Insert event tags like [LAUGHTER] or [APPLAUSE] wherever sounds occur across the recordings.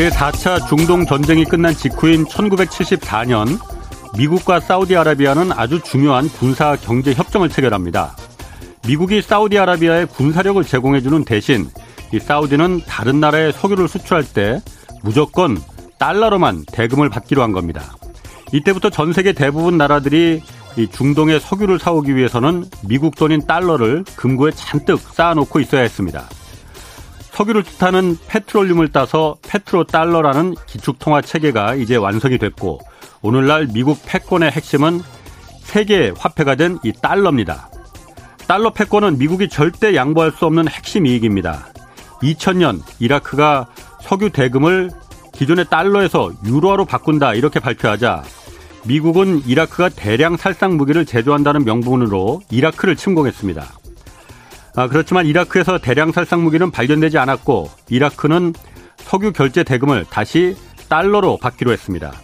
제4차 중동 전쟁이 끝난 직후인 1974년 미국과 사우디아라비아는 아주 중요한 군사 경제 협정을 체결합니다. 미국이 사우디아라비아에 군사력을 제공해주는 대신 이 사우디는 다른 나라에 석유를 수출할 때 무조건 달러로만 대금을 받기로 한 겁니다. 이때부터 전 세계 대부분 나라들이 이 중동의 석유를 사오기 위해서는 미국 돈인 달러를 금고에 잔뜩 쌓아놓고 있어야 했습니다. 석유를 뜻하는 페트롤륨을 따서 페트로 달러라는 기축통화 체계가 이제 완성이 됐고 오늘날 미국 패권의 핵심은 세계 화폐가 된 이 달러입니다. 달러 패권은 미국이 절대 양보할 수 없는 핵심 이익입니다. 2000년 이라크가 석유 대금을 기존의 달러에서 유로화로 바꾼다 이렇게 발표하자 미국은 이라크가 대량 살상 무기를 제조한다는 명분으로 이라크를 침공했습니다. 아, 그렇지만 이라크에서 대량 살상 무기는 발견되지 않았고 이라크는 석유 결제 대금을 다시 달러로 받기로 했습니다.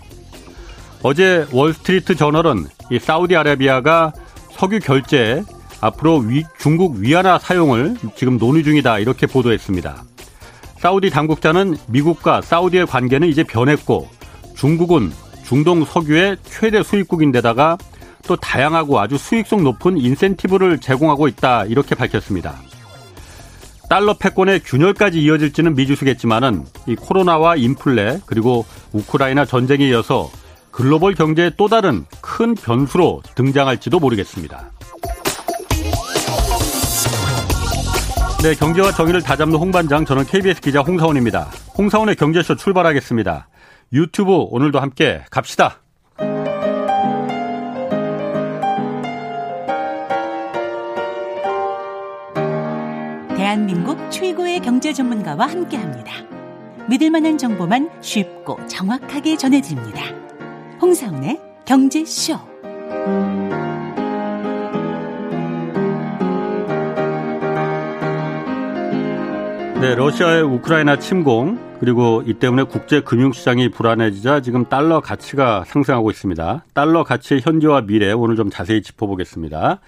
어제 월스트리트 저널은 이 사우디아라비아가 석유 결제 앞으로 위, 중국 위안화 사용을 지금 논의 중이다 이렇게 보도했습니다. 사우디 당국자는 미국과 사우디의 관계는 이제 변했고 중국은 중동 석유의 최대 수입국인데다가 또 다양하고 아주 수익성 높은 인센티브를 제공하고 있다 이렇게 밝혔습니다. 달러 패권의 균열까지 이어질지는 미지수겠지만은 이 코로나와 인플레 그리고 우크라이나 전쟁에 이어서 글로벌 경제의 또 다른 큰 변수로 등장할지도 모르겠습니다. 네, 경제와 정의를 다잡는 홍반장 저는 KBS 기자 홍사원입니다. 홍사원의 경제쇼 출발하겠습니다. 유튜브 오늘도 함께 갑시다. 대한민국 최고의 경제 전문가와 함께 합니다. 믿을 만한 정보만 쉽고 정확하게 전해드립니다. 홍사운의 경제쇼. 네, 러시아의 우크라이나 침공 그리고 이 때문에 국제 금융시장이 불안해지자 지금 달러 가치가 상승하고 있습니다. 달러 가치의 현재와 미래 오늘 좀 자세히 짚어보겠습니다.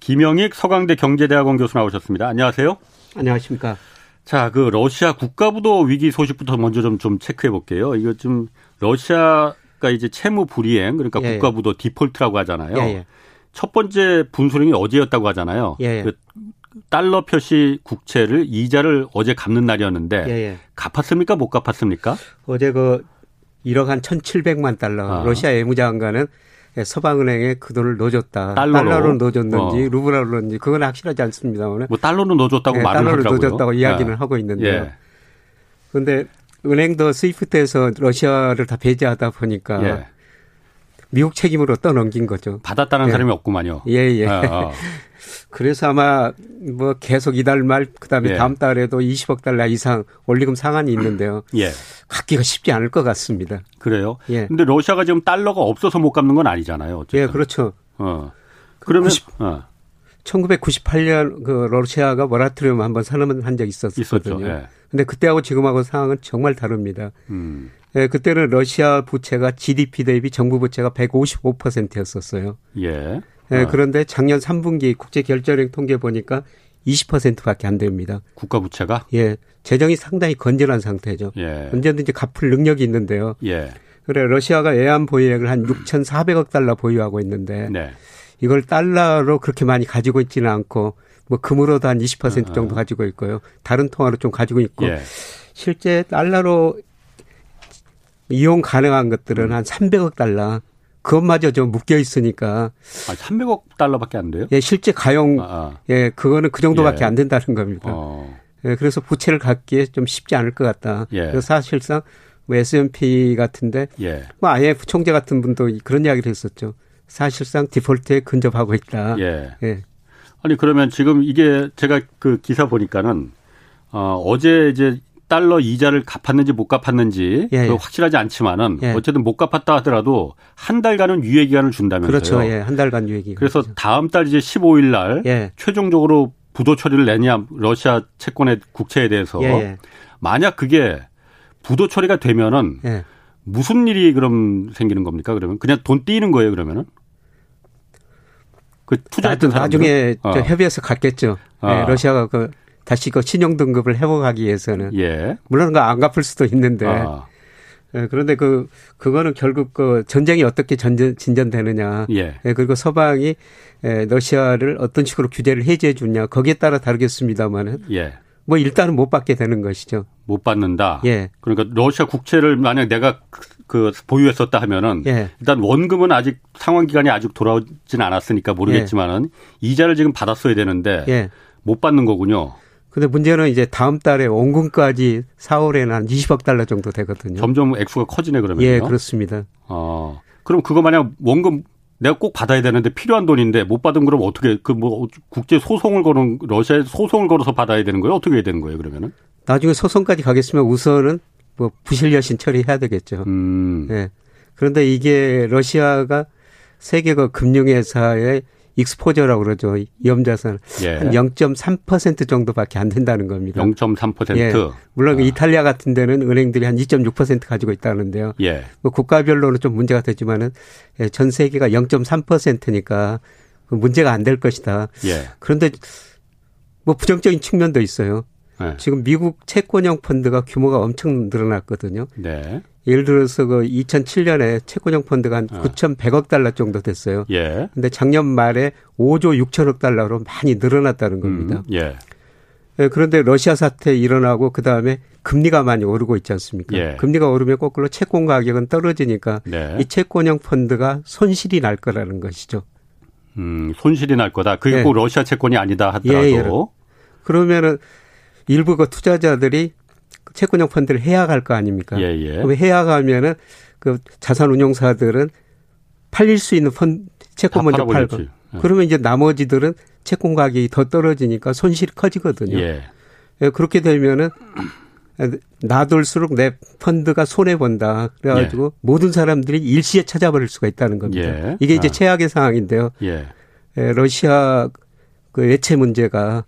김영익 서강대 경제대학원 교수 나오셨습니다. 안녕하세요. 안녕하십니까. 자, 그 러시아 국가부도 위기 소식부터 먼저 좀, 좀 체크해 볼게요. 이거 좀 러시아가 이제 채무 불이행 그러니까 예, 예. 국가부도 디폴트라고 하잖아요. 예, 예, 첫 번째 분수령이 어제였다고 하잖아요. 예, 예. 그 달러 표시 국채를 이자를 어제 갚는 날이었는데 예, 갚았습니까? 못 갚았습니까? 어제 그 1억 한 1,700만 달러 아. 러시아 외무장관은 서방은행에 그 돈을 넣어줬다. 달러로, 달러로 넣어줬는지 어. 루블로 넣었는지 그건 확실하지 않습니다만. 뭐 달러로 넣어줬다고 네, 말을 달러로 하더라고요. 넣어줬다고 이야기는 예. 하고 있는데요. 그런데 예. 은행도 스위프트에서 러시아를 다 배제하다 보니까 예. 미국 책임으로 떠넘긴 거죠. 받았다는 예. 사람이 없구만요. 예, 예. [LAUGHS] 그래서 아마 뭐 계속 이달 말 그다음에 예. 다음 달에도 20억 달러 이상 원리금 상한이 있는데요. [CLEARS THROAT] 예. 갚기가 쉽지 않을 것 같습니다. 그래요? 예. 근데 러시아가 지금 달러가 없어서 못 갚는 건 아니잖아요. 어쨌든. 예, 그렇죠. 어. 그러면 90, 어. 1998년 그 러시아가 모라토리움 한번 선언한 적이 있었거든요. 있었죠. 예. 근데 그때하고 지금하고 상황은 정말 다릅니다. 음. 예, 그때는 러시아 부채가 GDP 대비 정부 부채가 155%였었어요. 예. 예, 어. 그런데 작년 3분기 국제 결제은행 통계 보니까 20%밖에 안 됩니다. 국가 부채가? 예. 재정이 상당히 건전한 상태죠. 예. 언제든지 갚을 능력이 있는데요. 예. 그래 러시아가 외환 보유액을 한 6,400억 달러 보유하고 있는데 네. 이걸 달러로 그렇게 많이 가지고 있지는 않고 뭐 금으로도 한 20% 정도 가지고 있고요. 다른 통화로 좀 가지고 있고 예. 실제 달러로 이용 가능한 것들은 음. 한 300억 달러 그것마저 좀 묶여 있으니까. 아, 300억 달러밖에 안 돼요? 예, 실제 가용, 아, 아. 예, 그거는 그 정도밖에 예. 안 된다는 겁니다. 어. 예, 그래서 부채를 갖기에 좀 쉽지 않을 것 같다. 예. 그래서 사실상 뭐 S&P 같은데, 예. 뭐 IMF 총재 같은 분도 그런 이야기를 했었죠. 사실상 디폴트에 근접하고 있다. 예. 예. 아니 그러면 지금 이게 제가 그 기사 보니까는 어, 어제 이제 달러 이자를 갚았는지 못 갚았는지 예, 예. 확실하지 않지만은 예. 어쨌든 못 갚았다 하더라도 한 달간은 유예 기간을 준다면서요. 그렇죠. 예. 한 달간 유예 기간. 그래서 다음 달 이제 15일 날 예. 최종적으로 부도 처리를 내냐 러시아 채권의 국채에 대해서 예, 예. 만약 그게 부도 처리가 되면은 무슨 일이 그럼 생기는 겁니까? 그러면 그냥 돈 띄는 거예요, 그러면은? 그 투자했던 나중에 어. 협의해서 갔겠죠. 어. 러시아가 그 다시 그 신용 등급을 회복하기 위해서는 예. 물론 그안 갚을 수도 있는데 아. 예, 그런데 그 그거는 결국 그 전쟁이 어떻게 전전 진전되느냐. 예. 예. 그리고 서방이 예, 러시아를 어떤 식으로 규제를 해제해 주냐 거기에 따라 다르겠습니다만은. 예. 뭐 일단은 못 받게 되는 것이죠. 못 받는다. 예. 그러니까 러시아 국채를 만약 내가 그 보유했었다 하면은 예. 일단 원금은 아직 상환 기간이 아직 돌아오진 않았으니까 모르겠지만은 예. 이자를 지금 받았어야 되는데 예. 못 받는 거군요. 근데 문제는 이제 다음 달에 원금까지 4월에는 한 20억 달러 정도 되거든요. 점점 액수가 커지네 그러면요. 예, 그렇습니다. 어. 그럼 그거 만약 원금 내가 꼭 받아야 되는데 필요한 돈인데 못 받은 그럼 어떻게 그 뭐 국제 소송을 거는 러시아에 소송을 걸어서 받아야 되는 거예요? 어떻게 해야 되는 거예요, 그러면은? 나중에 소송까지 가겠으면 우선은 뭐 부실 여신 처리해야 되겠죠. 음. 예. 그런데 이게 러시아가 세계 그 금융회사의 익스포저라고 그러죠. 위험자산 예. 한 0.3% 정도밖에 안 된다는 겁니다. 0.3%. 예. 물론 아. 이탈리아 같은 데는 은행들이 한 2.6% 가지고 있다는데요. 예. 뭐 국가별로는 좀 문제가 되지만은 예, 전 세계가 0.3%니까 그 문제가 안 될 것이다. 예. 그런데 뭐 부정적인 측면도 있어요. 네. 지금 미국 채권형 펀드가 규모가 엄청 늘어났거든요. 네. 예를 들어서 그 2007년에 채권형 펀드가 한 9,100억 달러 정도 됐어요. 예. 근데 작년 말에 5조 6천억 달러로 많이 늘어났다는 겁니다. 음, 예. 예. 그런데 러시아 사태 일어나고 그 다음에 금리가 많이 오르고 있지 않습니까? 예. 금리가 오르면 거꾸로 채권 가격은 떨어지니까 네. 이 채권형 펀드가 손실이 날 거라는 것이죠. 음, 손실이 날 거다. 그게 예. 꼭 러시아 채권이 아니다 하더라도. 예, 예. 그러면은 일부 그 투자자들이 채권형 펀드를 해약할 거 아닙니까? 예, 예. 그럼 해약하면은 그 자산 운용사들은 팔릴 수 있는 펀 채권 먼저 팔고 예. 그러면 이제 나머지들은 채권 가격이 더 떨어지니까 손실이 커지거든요. 예. 예 그렇게 되면은 놔둘수록 내 펀드가 손해 본다. 그래가지고 예. 모든 사람들이 일시에 찾아버릴 수가 있다는 겁니다. 예. 이게 이제 아. 최악의 상황인데요. 예. 예 러시아 그 예체 문제가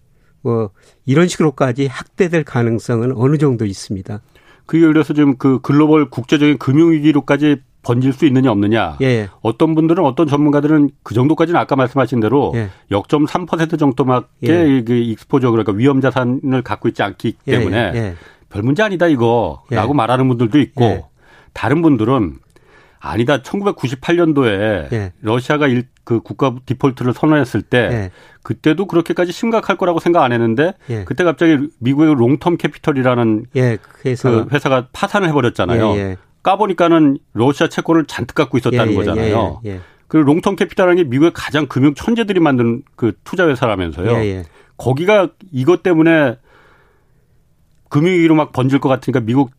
뭐 이런 식으로까지 확대될 가능성은 어느 정도 있습니다. 그게 그래서 지금 그 글로벌 국제적인 금융위기로까지 번질 수 있느냐 없느냐. 예. 어떤 분들은 어떤 전문가들은 그 정도까지는 아까 말씀하신 대로 예. 0.3% 정도밖에 예. 그 exposure 그러니까 위험 자산을 갖고 있지 않기 예, 때문에 예. 별 문제 아니다 이거라고 예. 말하는 분들도 있고 다른 분들은 아니다. 1998년도에 예. 러시아가 일, 그 국가 디폴트를 선언했을 때 예. 그때도 그렇게까지 심각할 거라고 생각 안 했는데 예. 그때 갑자기 미국의 Long-Term Capital이라는 예. 그 회사가 파산을 해버렸잖아요. 예, 예. 까보니까는 러시아 채권을 잔뜩 갖고 있었다는 거잖아요. 그리고 롱텀 캐피털이라는 게 미국의 가장 금융 천재들이 만든 그 투자 회사라면서요. 거기가 이것 때문에 금융위기로 막 번질 것 같으니까 미국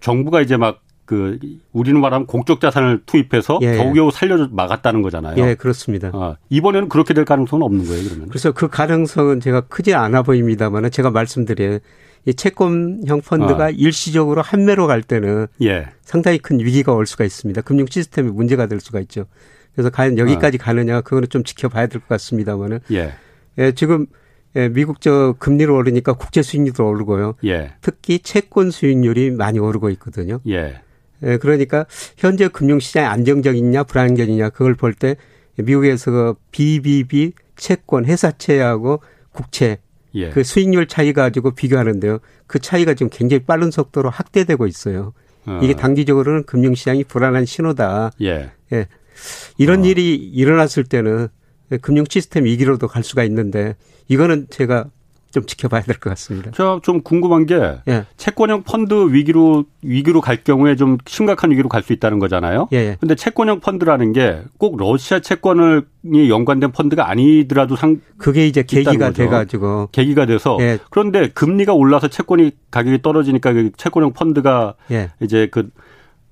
정부가 이제 막 그 우리는 말하면 공적 자산을 투입해서 예. 겨우겨우 살려 막았다는 거잖아요. 예, 그렇습니다. 아, 이번에는 그렇게 될 가능성은 없는 거예요, 그러면. 그래서 그 가능성은 제가 크지 않아 보입니다만은 제가 말씀드려요. 이 채권형 펀드가 아. 일시적으로 한매로 갈 때는 예. 상당히 큰 위기가 올 수가 있습니다. 금융 시스템이 문제가 될 수가 있죠. 그래서 과연 여기까지 아. 가느냐 그거는 좀 지켜봐야 될 것 같습니다만은 예. 예, 지금 예, 미국 저 금리를 오르니까 국제 수익률도 오르고요. 예. 특히 채권 수익률이 많이 오르고 있거든요. 예. 예, 그러니까 현재 금융시장이 안정적이냐 불안정이냐 그걸 볼 때 미국에서 그 BBB 채권 회사채하고 국채 예. 그 수익률 차이 가지고 비교하는데요. 그 차이가 지금 굉장히 빠른 속도로 확대되고 있어요. 어. 이게 단기적으로는 금융시장이 불안한 신호다. 예. 예. 이런 어. 일이 일어났을 때는 금융 시스템 위기로도 갈 수가 있는데 이거는 제가 좀 지켜봐야 될 것 같습니다. 제가 좀 궁금한 게 예. 채권형 펀드 위기로 위기로 갈 경우에 좀 심각한 위기로 갈 수 있다는 거잖아요. 예. 근데 채권형 펀드라는 게 꼭 러시아 채권을 연관된 펀드가 아니더라도 상 그게 이제 계기가 돼 가지고 계기가 돼서 예. 그런데 금리가 올라서 채권이 가격이 떨어지니까 그 채권형 펀드가 예. 이제 그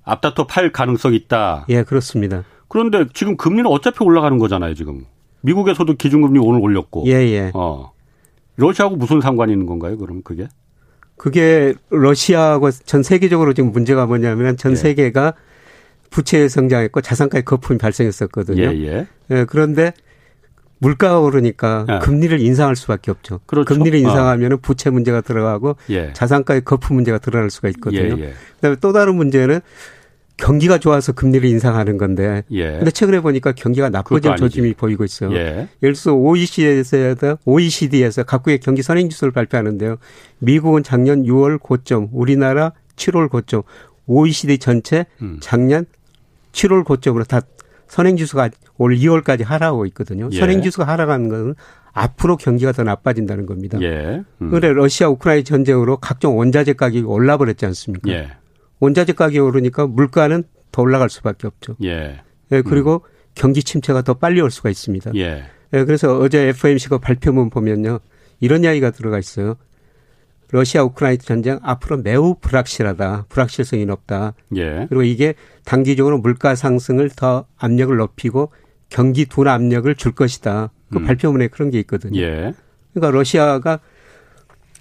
앞다퉈 팔 가능성이 있다. 예, 그렇습니다. 그런데 지금 금리는 어차피 올라가는 거잖아요, 지금. 미국에서도 기준금리 오늘 올렸고. 예, 예. 어. 러시아하고 무슨 상관이 있는 건가요? 그럼 그게? 그게 러시아하고 전 세계적으로 지금 문제가 뭐냐면 전 예. 세계가 부채 성장했고 자산가의 거품이 발생했었거든요. 예, 예. 예 그런데 물가가 오르니까 예. 금리를 인상할 수밖에 없죠. 그렇죠. 금리를 인상하면 어. 부채 문제가 들어가고 예. 자산가의 거품 문제가 드러날 수가 있거든요. 예, 예. 그다음에 또 다른 문제는 경기가 좋아서 금리를 인상하는 건데. 예. 근데 최근에 보니까 경기가 나빠진 조짐이 보이고 있어요. 예. 예를 들어서 OECD에서 OECD에서 각국의 경기 선행 지수를 발표하는데요. 미국은 작년 6월 고점, 우리나라 7월 고점, OECD 전체 음. 작년 7월 고점으로 다 선행 지수가 올 2월까지 하락하고 있거든요. 예. 선행 지수가 하락하는 것은 앞으로 경기가 더 나빠진다는 겁니다. 예. 음. 그래 러시아 우크라이나 전쟁으로 각종 원자재 가격이 올라버렸지 않습니까? 예. 원자재 가격이 오르니까 물가는 더 올라갈 수밖에 없죠. 예. 예 그리고 음. 경기 침체가 더 빨리 올 수가 있습니다. 예. 예. 그래서 어제 FOMC가 발표문 보면요. 이런 이야기가 들어가 있어요. 러시아 우크라이나 전쟁 앞으로 매우 불확실하다. 불확실성이 높다. 예. 그리고 이게 단기적으로 물가 상승을 더 압력을 높이고 경기 둔화 압력을 줄 것이다. 그 음. 발표문에 그런 게 있거든요. 예. 그러니까 러시아가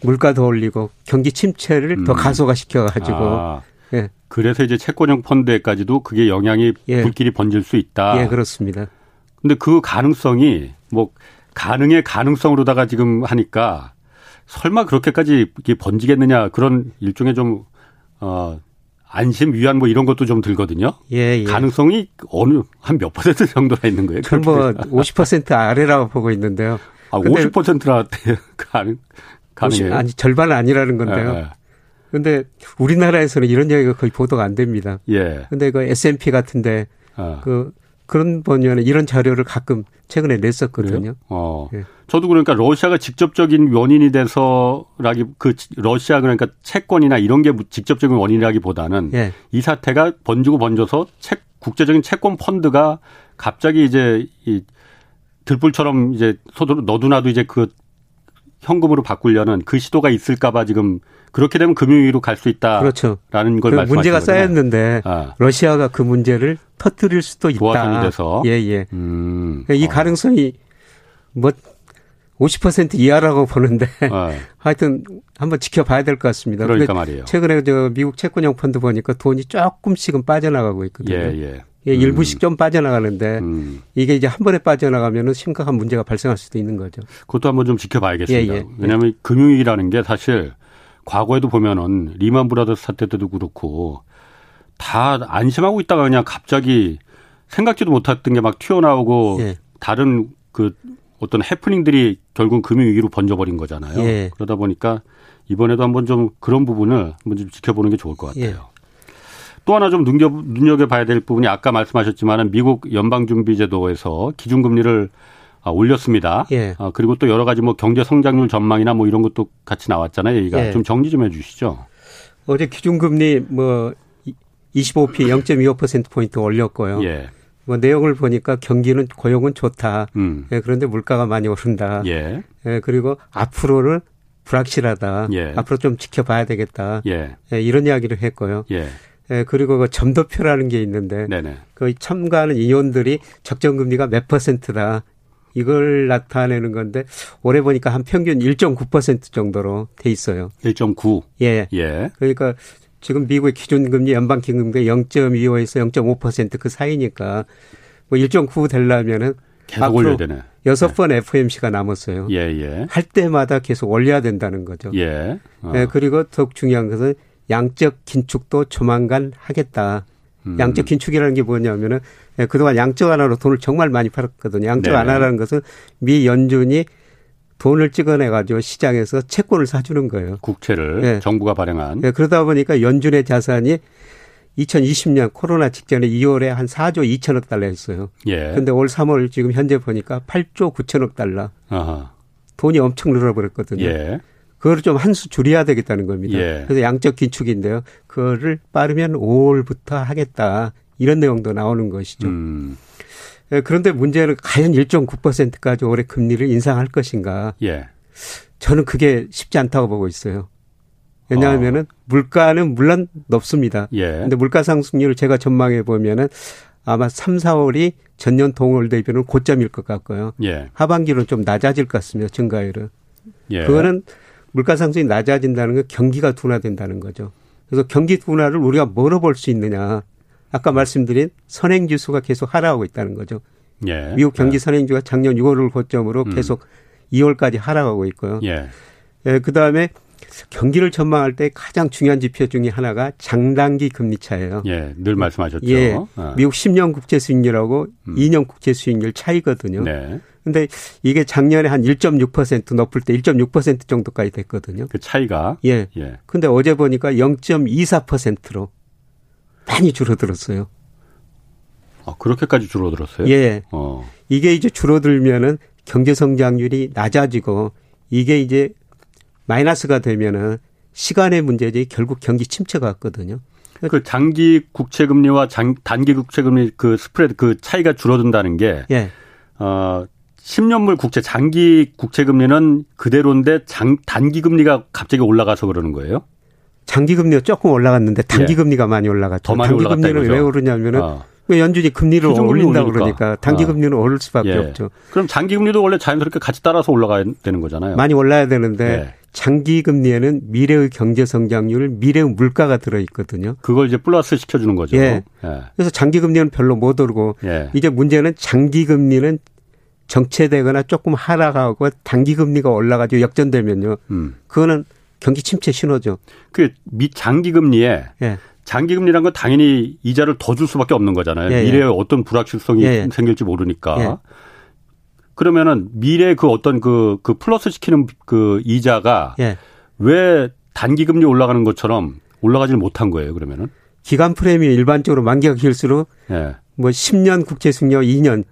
물가 더 올리고 경기 침체를 음. 더 가속화시켜 가지고 아. 예. 그래서 이제 채권형 펀드에까지도 그게 영향이 예. 불길이 번질 수 있다. 예, 그렇습니다. 근데 그 가능성이 뭐 가능의 가능성으로다가 지금 하니까 설마 그렇게까지 번지겠느냐 그런 일종의 좀 어, 안심 위안 뭐 이런 것도 좀 들거든요. 예, 예. 가능성이 어느 한 몇 퍼센트 정도나 있는 거예요? 저는 뭐50% 아래라고 보고 있는데요. 아, 50%나 [LAUGHS] 가능 가능해요? 아니 절반은 아니라는 건데요. 예, 예. 근데 우리나라에서는 이런 이야기가 거의 보도가 안 됩니다. 예. 근데 그 S&P 같은데 아. 그 그런 번연에 이런 자료를 가끔 최근에 냈었거든요. 어. 예. 저도 그러니까 러시아가 직접적인 원인이 돼서라기 그 러시아 그러니까 채권이나 이런 게 직접적인 원인이라기보다는 예. 이 사태가 번지고 번져서 책 국제적인 채권 펀드가 갑자기 이제 이 들불처럼 이제 소도 너도나도 이제 그 현금으로 바꾸려는 그 시도가 있을까봐 지금 그렇게 되면 금융위로 갈 수 있다라는 그렇죠. 걸그 말씀하시는 문제가 쌓였는데 아. 러시아가 그 문제를 터뜨릴 수도 있다. 도화선이 돼서 예예. 예. 음. 이 어. 가능성이 뭐 50% 이하라고 보는데 어. [LAUGHS] 하여튼 한번 지켜봐야 될 것 같습니다. 그러니까 말이에요. 최근에 저 미국 채권형 펀드 보니까 돈이 조금씩은 빠져나가고 있거든요. 예, 예. 예, 일부씩 음. 좀 빠져나가는데 음. 이게 이제 한 번에 빠져나가면 심각한 문제가 발생할 수도 있는 거죠. 그것도 한번 좀 지켜봐야겠습니다. 예, 예, 예. 왜냐하면 금융위기라는 게 사실 과거에도 보면은 리만 브라더스 사태 때도 그렇고 다 안심하고 있다가 그냥 갑자기 생각지도 못했던 게 막 튀어나오고 예. 다른 그 어떤 해프닝들이 결국 금융위기로 번져버린 거잖아요. 예. 그러다 보니까 이번에도 한번 좀 그런 부분을 한번 좀 지켜보는 게 좋을 것 같아요. 예. 또 하나 좀 눈겨, 눈여겨봐야 될 부분이 아까 말씀하셨지만은 미국 연방준비제도에서 기준금리를 아, 올렸습니다. 예. 아, 그리고 또 여러 가지 뭐 경제 성장률 전망이나 뭐 이런 것도 같이 나왔잖아요. 얘기가 예. 좀 정리 좀 해주시죠. 어제 기준금리 뭐 25p 0.25% 포인트 올렸고요. 예. 뭐 내용을 보니까 경기는 고용은 좋다. 음. 예, 그런데 물가가 많이 오른다. 예. 예, 그리고 앞으로는 불확실하다. 예. 앞으로 좀 지켜봐야 되겠다. 예. 예 이런 이야기를 했고요. 예. 예, 그리고 그 점도표라는 게 있는데 네네. 그 참가하는 인원들이 적정 금리가 몇 퍼센트다. 이걸 나타내는 건데 올해 보니까 한 평균 1.9% 정도로 돼 있어요. 1.9. 예. 예. 그러니까 지금 미국의 기준금리 연방기금리 0.25에서 0.5%그 사이니까 뭐 1.9 되려면은 계속 올려야 되네. 여섯 번 네. FMC가 남았어요. 예, 예. 할 때마다 계속 올려야 된다는 거죠. 예. 어. 예. 그리고 더욱 중요한 것은 양적 긴축도 조만간 하겠다. 음. 양적 긴축이라는 게 뭐냐면은 예, 그동안 양적 완화로 돈을 정말 많이 팔았거든요. 양적 네. 완화라는 것은 미 연준이 돈을 찍어내 가지고 시장에서 채권을 사주는 거예요. 국채를 네. 정부가 발행한. 네, 그러다 보니까 연준의 자산이 2020년 코로나 직전에 2월에 한 4조 2천억 달러였어요. 예. 그런데 올 3월 지금 현재 보니까 8조 9천억 달러. 아하. 돈이 엄청 늘어버렸거든요. 예. 그거를 좀한 수 줄여야 되겠다는 겁니다. 예. 그래서 양적 긴축인데요. 그거를 빠르면 5월부터 하겠다. 이런 내용도 나오는 것이죠. 음. 예, 그런데 문제는 과연 1.9%까지 올해 금리를 인상할 것인가? 예. 저는 그게 쉽지 않다고 보고 있어요. 왜냐하면은 어. 물가는 물론 높습니다. 예. 근데 물가 상승률을 제가 전망해 보면은 아마 3, 4월이 전년 동월 대비는 고점일 것 같고요. 예. 하반기로는 좀 낮아질 것 같습니다. 증가율은. 예. 그거는 물가 상승이 낮아진다는 건 경기가 둔화된다는 거죠. 그래서 경기 둔화를 우리가 뭐로 볼 수 있느냐. 아까 말씀드린 선행 지수가 계속 하락하고 있다는 거죠. 예. 미국 경기 예. 선행지수가 작년 6월을 고점으로 음. 계속 2월까지 하락하고 있고요. 예. 예, 그다음에 경기를 전망할 때 가장 중요한 지표 중에 하나가 장단기 금리 차예요. 예, 늘 말씀하셨죠. 예, 어. 미국 10년 국채 수익률하고 음. 2년 국채 수익률 차이거든요. 네. 근데 이게 작년에 한 1.6% 높을 때 1.6% 정도까지 됐거든요. 그 차이가 예. 예. 근데 어제 보니까 0.24%로 많이 줄어들었어요. 아, 그렇게까지 줄어들었어요? 예. 어. 이게 이제 줄어들면은 경제 성장률이 낮아지고 이게 이제 마이너스가 되면은 시간의 문제지 결국 경기 침체가 왔거든요. 그 장기 국채 금리와 장, 단기 국채 금리 그 스프레드 그 차이가 줄어든다는 게 예. 어 10년물 국채 장기 국채 금리는 그대로인데 장 단기 금리가 갑자기 올라가서 그러는 거예요? 장기 금리가 조금 올라갔는데 단기 예. 금리가 많이 올라갔죠. 더 많이 단기 금리는 왜 오르냐면은 어. 연준이 금리를 올린다 고 그러니까 단기 어. 금리는 오를 수밖에 예. 없죠. 그럼 장기 금리도 원래 자연스럽게 같이 따라서 올라가야 되는 거잖아요. 많이 올라야 되는데 예. 장기 금리에는 미래의 경제 성장률, 미래의 물가가 들어 있거든요. 그걸 이제 플러스 시켜 주는 거죠. 예. 예. 그래서 장기 금리는 별로 못 오르고 예. 이제 문제는 장기 금리는 정체되거나 조금 하락하고 단기 금리가 올라가지고 역전되면요. 음. 그거는 경기 침체 신호죠. 그 미 장기 금리에 예. 장기 금리란 건 당연히 이자를 더 줄 수밖에 없는 거잖아요. 예, 예. 미래에 어떤 불확실성이 예, 예. 생길지 모르니까. 예. 그러면은 미래 그 어떤 그, 그 플러스 시키는 그 이자가 왜 단기 금리 올라가는 것처럼 올라가지를 못한 거예요, 그러면은? 기간 프레임이 일반적으로 만기가 길수록 뭐 10년 국채 승려 2년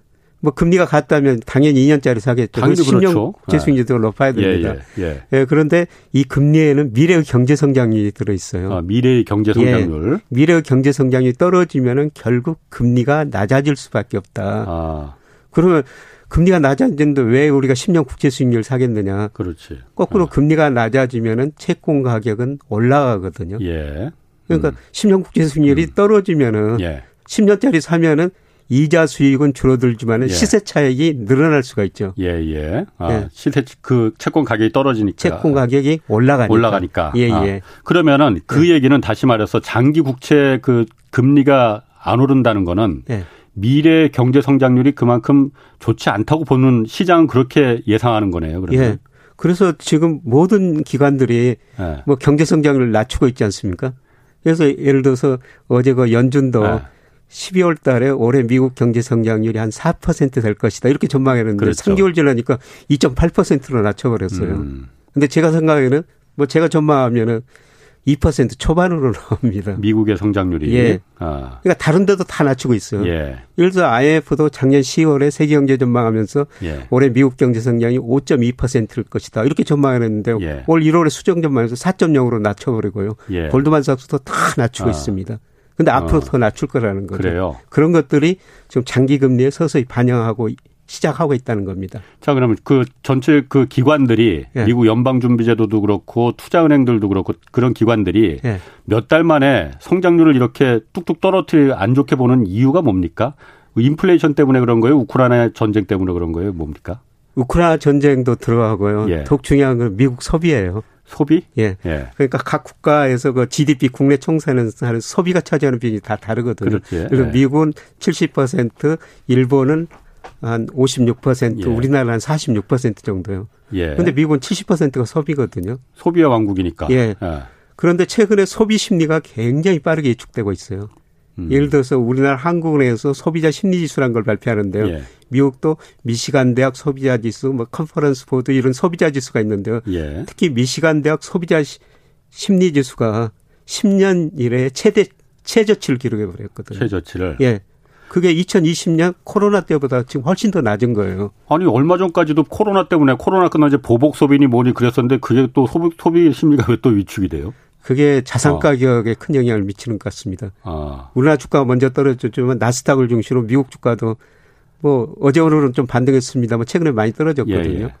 뭐 금리가 같다면 당연히 2년짜리 사겠죠. 당연히 10년 그렇죠. 국제수익률도 예. 높아야 됩니다. 예, 예, 예. 예, 그런데 이 금리에는 미래의 경제 성장률이 들어 있어요. 아, 미래의 경제 성장률. 예, 미래의 경제 성장률이 떨어지면은 결국 금리가 낮아질 수밖에 없다. 아. 그러면 금리가 낮아지는데 왜 우리가 10년 국채 수익률 사겠느냐? 그렇지. 거꾸로 아. 금리가 낮아지면은 채권 가격은 올라가거든요. 예. 그러니까 음. 10년 국채 수익률이 음. 떨어지면은 예. 10년짜리 사면은 이자 수익은 줄어들지만 은 예. 시세 차익이 늘어날 수가 있죠. 예, 예. 아, 예. 시세 그 채권 가격이 떨어지니까 채권 가격이 올라가니까. 올라가니까. 예, 아. 예. 그러면은 그 예. 얘기는 다시 말해서 장기 국채 그 금리가 안 오른다는 거는 예. 미래 경제 성장률이 그만큼 좋지 않다고 보는 시장은 그렇게 예상하는 거네요. 그러면. 예. 그래서 지금 모든 기관들이 예. 뭐 경제 성장률을 낮추고 있지 않습니까? 그래서 예를 들어서 어제 그 연준도 예. 12월 달에 올해 미국 경제 성장률이 한 4%될 것이다. 이렇게 전망했는데 그렇죠. 3개월 지나니까 2.8%로 낮춰 버렸어요. 음. 근데 제가 생각에는 뭐 제가 전망하면은 2% 초반으로 [LAUGHS] 나옵니다. 미국의 성장률이. 예. 아. 그러니까 다른 데도 다 낮추고 있어요. 예. 예를 들어 IMF도 작년 10월에 세계 경제 전망하면서 예. 올해 미국 경제 성장이 5.2%일 것이다. 이렇게 전망했는데 예. 올 1월에 수정 전망에서 4.0으로 낮춰 버리고요. 예. 골드만삭스도 다 낮추고 아. 있습니다. 근데 앞으로 어. 더 낮출 거라는 거죠. 그래요. 그런 것들이 지금 장기 금리에 서서히 반영하고 시작하고 있다는 겁니다. 자, 그러면 그 전체 그 기관들이 예. 미국 연방준비제도도 그렇고 투자은행들도 그렇고 그런 기관들이 예. 몇달 만에 성장률을 이렇게 뚝뚝 떨어뜨리 안 좋게 보는 이유가 뭡니까? 인플레이션 때문에 그런 거예요? 우크라이나 전쟁 때문에 그런 거예요? 뭡니까? 우크라이나 전쟁도 들어가고요. 예. 더욱 중요한 건 미국 소비예요. 소비? 예. 예. 그러니까 각 국가에서 그 GDP 국내 총산은 소비가 차지하는 비율이 다 다르거든요. 그렇지. 그래서 예. 미국은 70%, 일본은 한 56%, 예. 우리나라는 한46% 정도요. 예. 근데 미국은 70%가 소비거든요. 소비와 왕국이니까. 예. 예. 그런데 최근에 소비 심리가 굉장히 빠르게 예측되고 있어요. 음. 예를 들어서 우리나라 한국은행에서 소비자 심리 지수라는 걸 발표하는데요. 예. 미국도 미시간 대학 소비자 지수, 뭐 컨퍼런스 보드 이런 소비자 지수가 있는데요. 예. 특히 미시간 대학 소비자 심리 지수가 10년 이래 최대 최저치를 기록해 버렸거든요. 최저치를. 예. 그게 2020년 코로나 때보다 지금 훨씬 더 낮은 거예요. 아니 얼마 전까지도 코로나 때문에 코로나 끝나 이제 보복 소비니 뭐니 그랬었는데 그게 또 소비, 소비 심리가 왜 또 위축이 돼요? 그게 자산 어. 가격에 어. 큰 영향을 미치는 것 같습니다. 어. 우리나라 주가가 먼저 떨어졌지만 나스닥을 중심으로 미국 주가도 뭐 어제 오늘은 좀 반등했습니다만 최근에 많이 떨어졌거든요.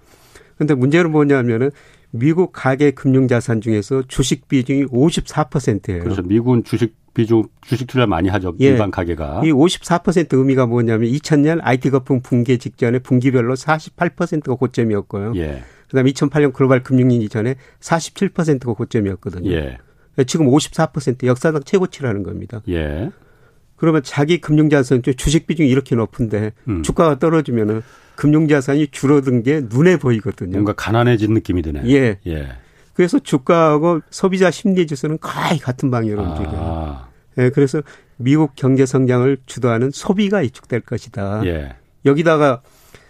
그런데 예, 예. 문제는 뭐냐면은 미국 가계 금융 자산 중에서 주식 비중이 54%예요. 그렇죠. 미국은 주식 비중 주식 투자 많이 하죠. 예. 일반 가계가. 이 54% 의미가 뭐냐면 2000년 IT 거품 붕괴 직전에 분기별로 48%가 고점이었고요. 예. 그다음에 2008년 글로벌 금융위기 전에 47%가 고점이었거든요. 예. 지금 54% 역사상 최고치라는 겁니다. 예. 그러면 자기 금융자산 주식 비중이 이렇게 높은데 음. 주가가 떨어지면은 금융자산이 줄어든 게 눈에 보이거든요. 뭔가 가난해진 느낌이 드네요. 예. 예. 그래서 주가하고 소비자 심리 지수는 거의 같은 방향으로 아. 움직여요. 예, 그래서 미국 경제 성장을 주도하는 소비가 이축될 것이다. 예. 여기다가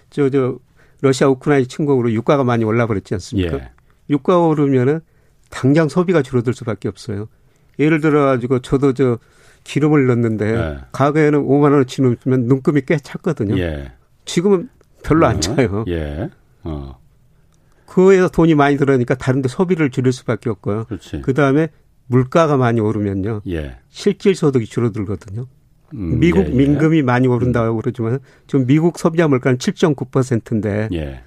저 저 러시아 우크라이나 침공으로 유가가 많이 올라 버렸지 않습니까? 예. 유가가 오르면은 당장 소비가 줄어들 수밖에 없어요. 예를 들어 가지고 저도 저 기름을 넣는데 예. 가게에는 5만 원어치 넣으면 눈금이 꽤 찼거든요. 예. 지금은 별로 안 어. 차요. 예. 어. 그에서 돈이 많이 들어니까 다른데 소비를 줄일 수밖에 없고요. 그 다음에 물가가 많이 오르면요. 예. 실질 소득이 줄어들거든요. 음, 미국 예, 예. 민금이 많이 오른다고 그러지만 지금 미국 소비자 물가는 7.9%인데 예.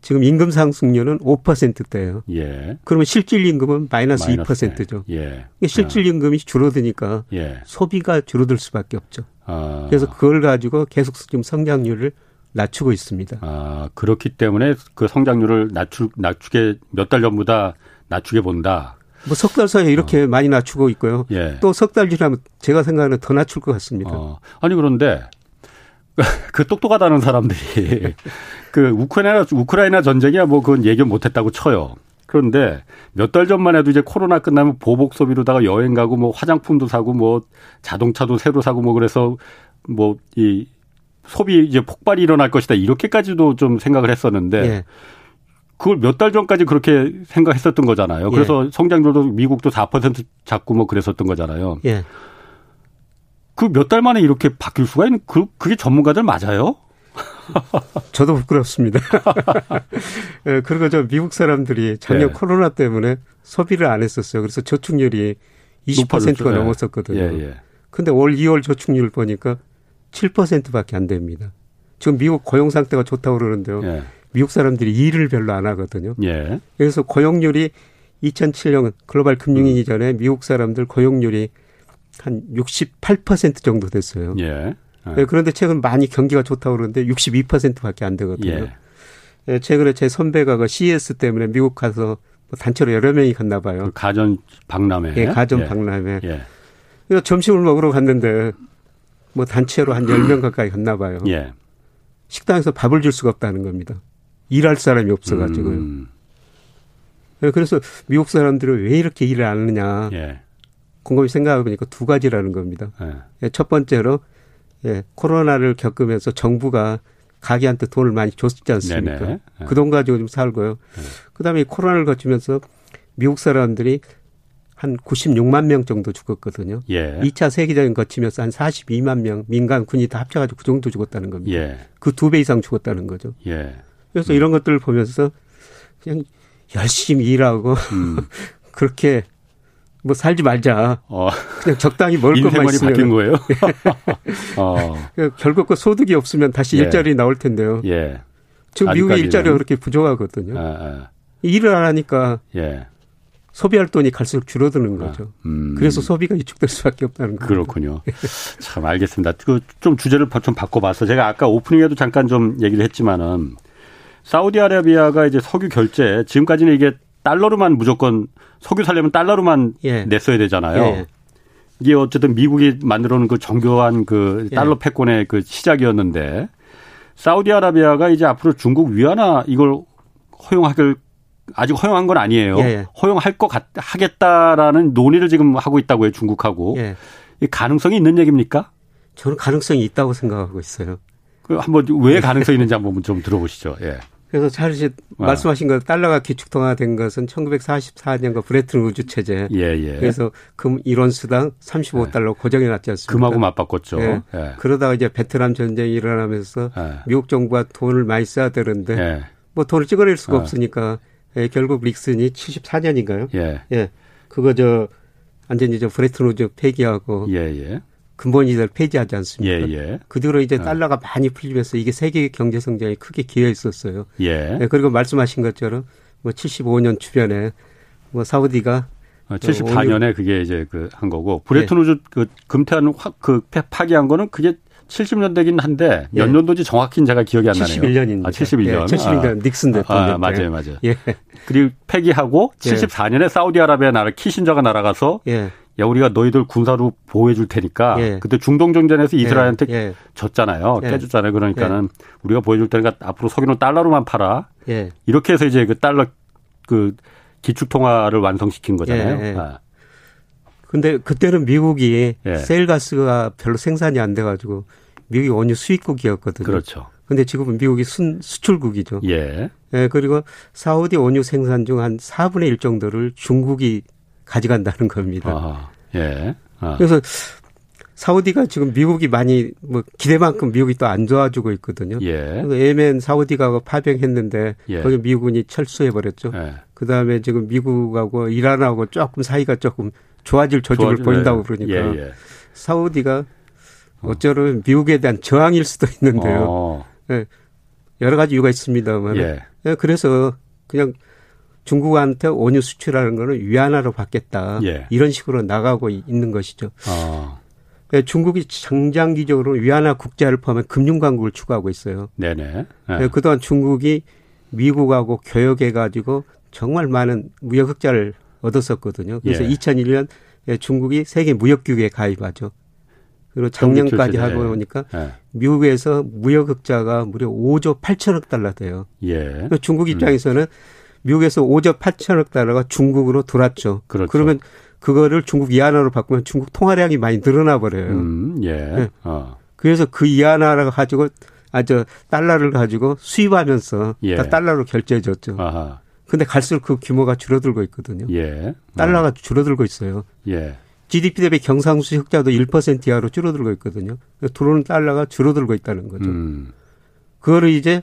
지금 임금 상승률은 5%대예요. 예. 그러면 실질 임금은 마이너스, 마이너스 2%죠. 예. 실질 임금이 줄어드니까 예. 소비가 줄어들 수밖에 없죠. 아. 그래서 그걸 가지고 계속 지금 성장률을 낮추고 있습니다. 아, 그렇기 때문에 그 성장률을 낮추, 낮추게 몇 달 전보다 낮추게 본다. 뭐 석 달 사이에 이렇게 어. 많이 낮추고 있고요. 예. 또석 달 지나면 제가 생각하는 더 낮출 것 같습니다. 어. 아니 그런데 [LAUGHS] 그 똑똑하다는 사람들이 [LAUGHS] 그 우크라이나 우크라이나 전쟁이야 뭐 그건 예견 못했다고 쳐요. 그런데 몇 달 전만 해도 이제 코로나 끝나면 보복 소비로다가 여행 가고 뭐 화장품도 사고 뭐 자동차도 새로 사고 뭐 그래서 뭐 이 소비 이제 폭발이 일어날 것이다 이렇게까지도 좀 생각을 했었는데 예. 그걸 몇 달 전까지 그렇게 생각했었던 거잖아요. 그래서 예. 성장률도 미국도 4% 잡고 뭐 그랬었던 거잖아요. 예. 그 몇 달 만에 이렇게 바뀔 수가 있는 그 그게 전문가들 맞아요? [LAUGHS] 저도 부끄럽습니다. [LAUGHS] 예, 그리고 저 미국 사람들이 작년 예. 코로나 때문에 소비를 안 했었어요. 그래서 저축률이 20%가 넘었었거든요. 예, 예. 근데 올 2월 저축률 보니까 7%밖에 안 됩니다. 지금 미국 고용 상태가 좋다고 그러는데요. 예. 미국 사람들이 일을 별로 안 하거든요. 예. 그래서 고용률이 2007년 글로벌 금융위기 음. 전에 미국 사람들 고용률이 한 68% 정도 됐어요. 예. 예. 그런데 최근 많이 경기가 좋다고 그러는데 62%밖에 안 되거든요. 예. 예. 최근에 제 선배가 그 CES 때문에 미국 가서 뭐 단체로 여러 명이 갔나 봐요. 그 가전 박람회. 예, 가전 예. 박람회. 예. 그래서 점심을 먹으러 갔는데 뭐 단체로 한 10명 [CLEARS THROAT] 가까이 갔나 봐요. 예. 식당에서 밥을 줄 수가 없다는 겁니다. 일할 사람이 없어가지고요. 음. 예, 그래서 미국 사람들은 왜 이렇게 일을 안 하느냐. 예. 곰곰이 생각해 보니까 두 가지라는 겁니다. 예. 예. 첫 번째로 예, 코로나를 겪으면서 정부가 가게한테 돈을 많이 줬지 않습니까? 예. 그돈 가지고 좀 살고요. 네. 그다음에 코로나를 거치면서 미국 사람들이 한 96만 명 정도 죽었거든요. 예. 2차 세계대전 거치면서 한 42만 명 민간 군이 다 합쳐가지고 그 정도 죽었다는 겁니다. 예. 그두 배 이상 죽었다는 거죠. 예. 그래서 음. 이런 것들을 보면서 그냥 열심히 일하고 음. [LAUGHS] 그렇게 뭐 살지 말자. 어. 그냥 적당히 먹을 것만 있으면. 바뀐 거예요? [LAUGHS] 어. 결국 그 소득이 없으면 다시 예. 일자리 나올 텐데요. 예. 지금 미국의 일자리가 그렇게 부족하거든요. 아, 아. 일을 안 하니까 예. 소비할 돈이 갈수록 줄어드는 거죠. 아, 음. 그래서 소비가 위축될 수밖에 없다는 거죠. 그렇군요. 참 알겠습니다. 그좀 주제를 좀 바꿔봐서 제가 아까 오프닝에도 잠깐 좀 얘기를 했지만은 사우디아라비아가 이제 석유 결제 지금까지는 이게 달러로만 무조건 석유 살려면 달러로만 예. 냈어야 되잖아요. 예. 이게 어쨌든 미국이 만들어 놓은 그 정교한 그 예. 달러 패권의 그 시작이었는데 사우디아라비아가 이제 앞으로 중국 위안화 이걸 허용하길 아직 허용한 건 아니에요. 예. 예. 허용할 것 같, 하겠다라는 논의를 지금 하고 있다고요, 중국하고. 예. 이 가능성이 있는 얘기입니까? 저는 가능성이 있다고 생각하고 있어요. 그 한번 왜 가능성이 있는지 한번 좀 들어보시죠. 예. 그래서 잘 아. 말씀하신 것 달러가 기축통화된 것은 1944년과 브레튼 우주 체제. 예, 예. 그래서 금 1원 수당 35달러 예. 고정해 놨지 않습니까? 금하고 맞바꿨죠. 예. 예. 그러다가 이제 베트남 전쟁이 일어나면서 예. 미국 정부가 돈을 많이 써야 되는데 예. 뭐 돈을 찍어낼 수가 없으니까 예, 결국 릭슨이 74년인가요? 예. 예. 그거 저 완전히 저 브레튼 우주 폐기하고 예, 예. 근본이익을 폐지하지 않습니까? 예, 예. 그 뒤로 이제 어. 달러가 많이 풀리면서 이게 세계 경제 성장에 크게 기여했었어요. 예. 네, 그리고 말씀하신 것처럼 뭐 75년 주변에 뭐 사우디가 74년에 어, 그게 이제 그 한 거고 브레튼 우즈 예. 그 금태한 확그 파기한 거는 그게 70년 되긴 한데 몇 예. 년도인지 정확히는 제가 기억이 안 나네요. 71년입니다. 아, 71년. 예, 71년 아. 닉슨 대통령. 아, 맞아요, 맞아요. 예. 그리고 폐기하고 74년에 사우디아라비아 나라 키신저가 날아가서 예. 야 우리가 너희들 군사로 보호해 줄 테니까 예. 그때 중동 정전에서 이스라엘한테 예. 예. 졌잖아요. 예. 깨졌잖아요. 그러니까는 예. 우리가 보여줄 테니까 앞으로 석유는 달러로만 팔아. 예. 이렇게 해서 이제 그 달러 그 기축 통화를 완성시킨 거잖아요. 예, 예. 아. 근데 그때는 미국이 예. 세일가스가 별로 생산이 안 돼가지고 미국이 원유 수입국이었거든요. 그렇죠. 근데 지금은 미국이 순, 수출국이죠. 예. 예, 그리고 사우디 원유 생산 중 한 4분의 1 정도를 중국이 가져간다는 겁니다. 아, 예. 아. 그래서 사우디가 지금 미국이 많이 뭐 기대만큼 미국이 또 안 도와주고 있거든요. 예. 예멘 사우디가 파병했는데 예. 거기 미군이 철수해 버렸죠. 예. 그 다음에 지금 미국하고 이란하고 조금 사이가 조금 좋아질 조짐을 좋아질, 보인다고 예. 그러니까 예, 예. 사우디가 어쩌면 미국에 대한 저항일 수도 있는데요. 어. 예. 여러 가지 이유가 있습니다만. 예. 예. 그래서 그냥 중국한테 원유 수출하는 거는 위안화로 받겠다. 예. 이런 식으로 나가고 있는 것이죠. 어. 예, 중국이 장장기적으로 위안화 국제화를 포함한 금융 강국을 추구하고 있어요. 네네. 네. 예, 그동안 중국이 미국하고 교역해 가지고 정말 많은 무역 흑자를 얻었었거든요. 그래서 예. 2001년 중국이 세계 무역 규계에 가입하죠. 그리고 작년까지 하고 보니까 예. 미국에서 무역 흑자가 무려 5조 8천억 달러 돼요. 예. 중국 입장에서는 음. 미국에서 5조 8천억 달러가 중국으로 돌았죠. 그렇죠. 그러면 그거를 중국 이하나로 바꾸면 중국 통화량이 많이 늘어나 버려요. 음, 예. 네. 어. 그래서 그 이하나를 가지고 아저 달러를 가지고 수입하면서 예. 다 달러로 결제해 줬죠. 아하. 근데 갈수록 그 규모가 줄어들고 있거든요. 예. 달러가 어. 줄어들고 있어요. 예. GDP 대비 경상수지 흑자도 1% 이하로 줄어들고 있거든요. 들어오는 달러가 줄어들고 있다는 거죠. 음. 그거를 이제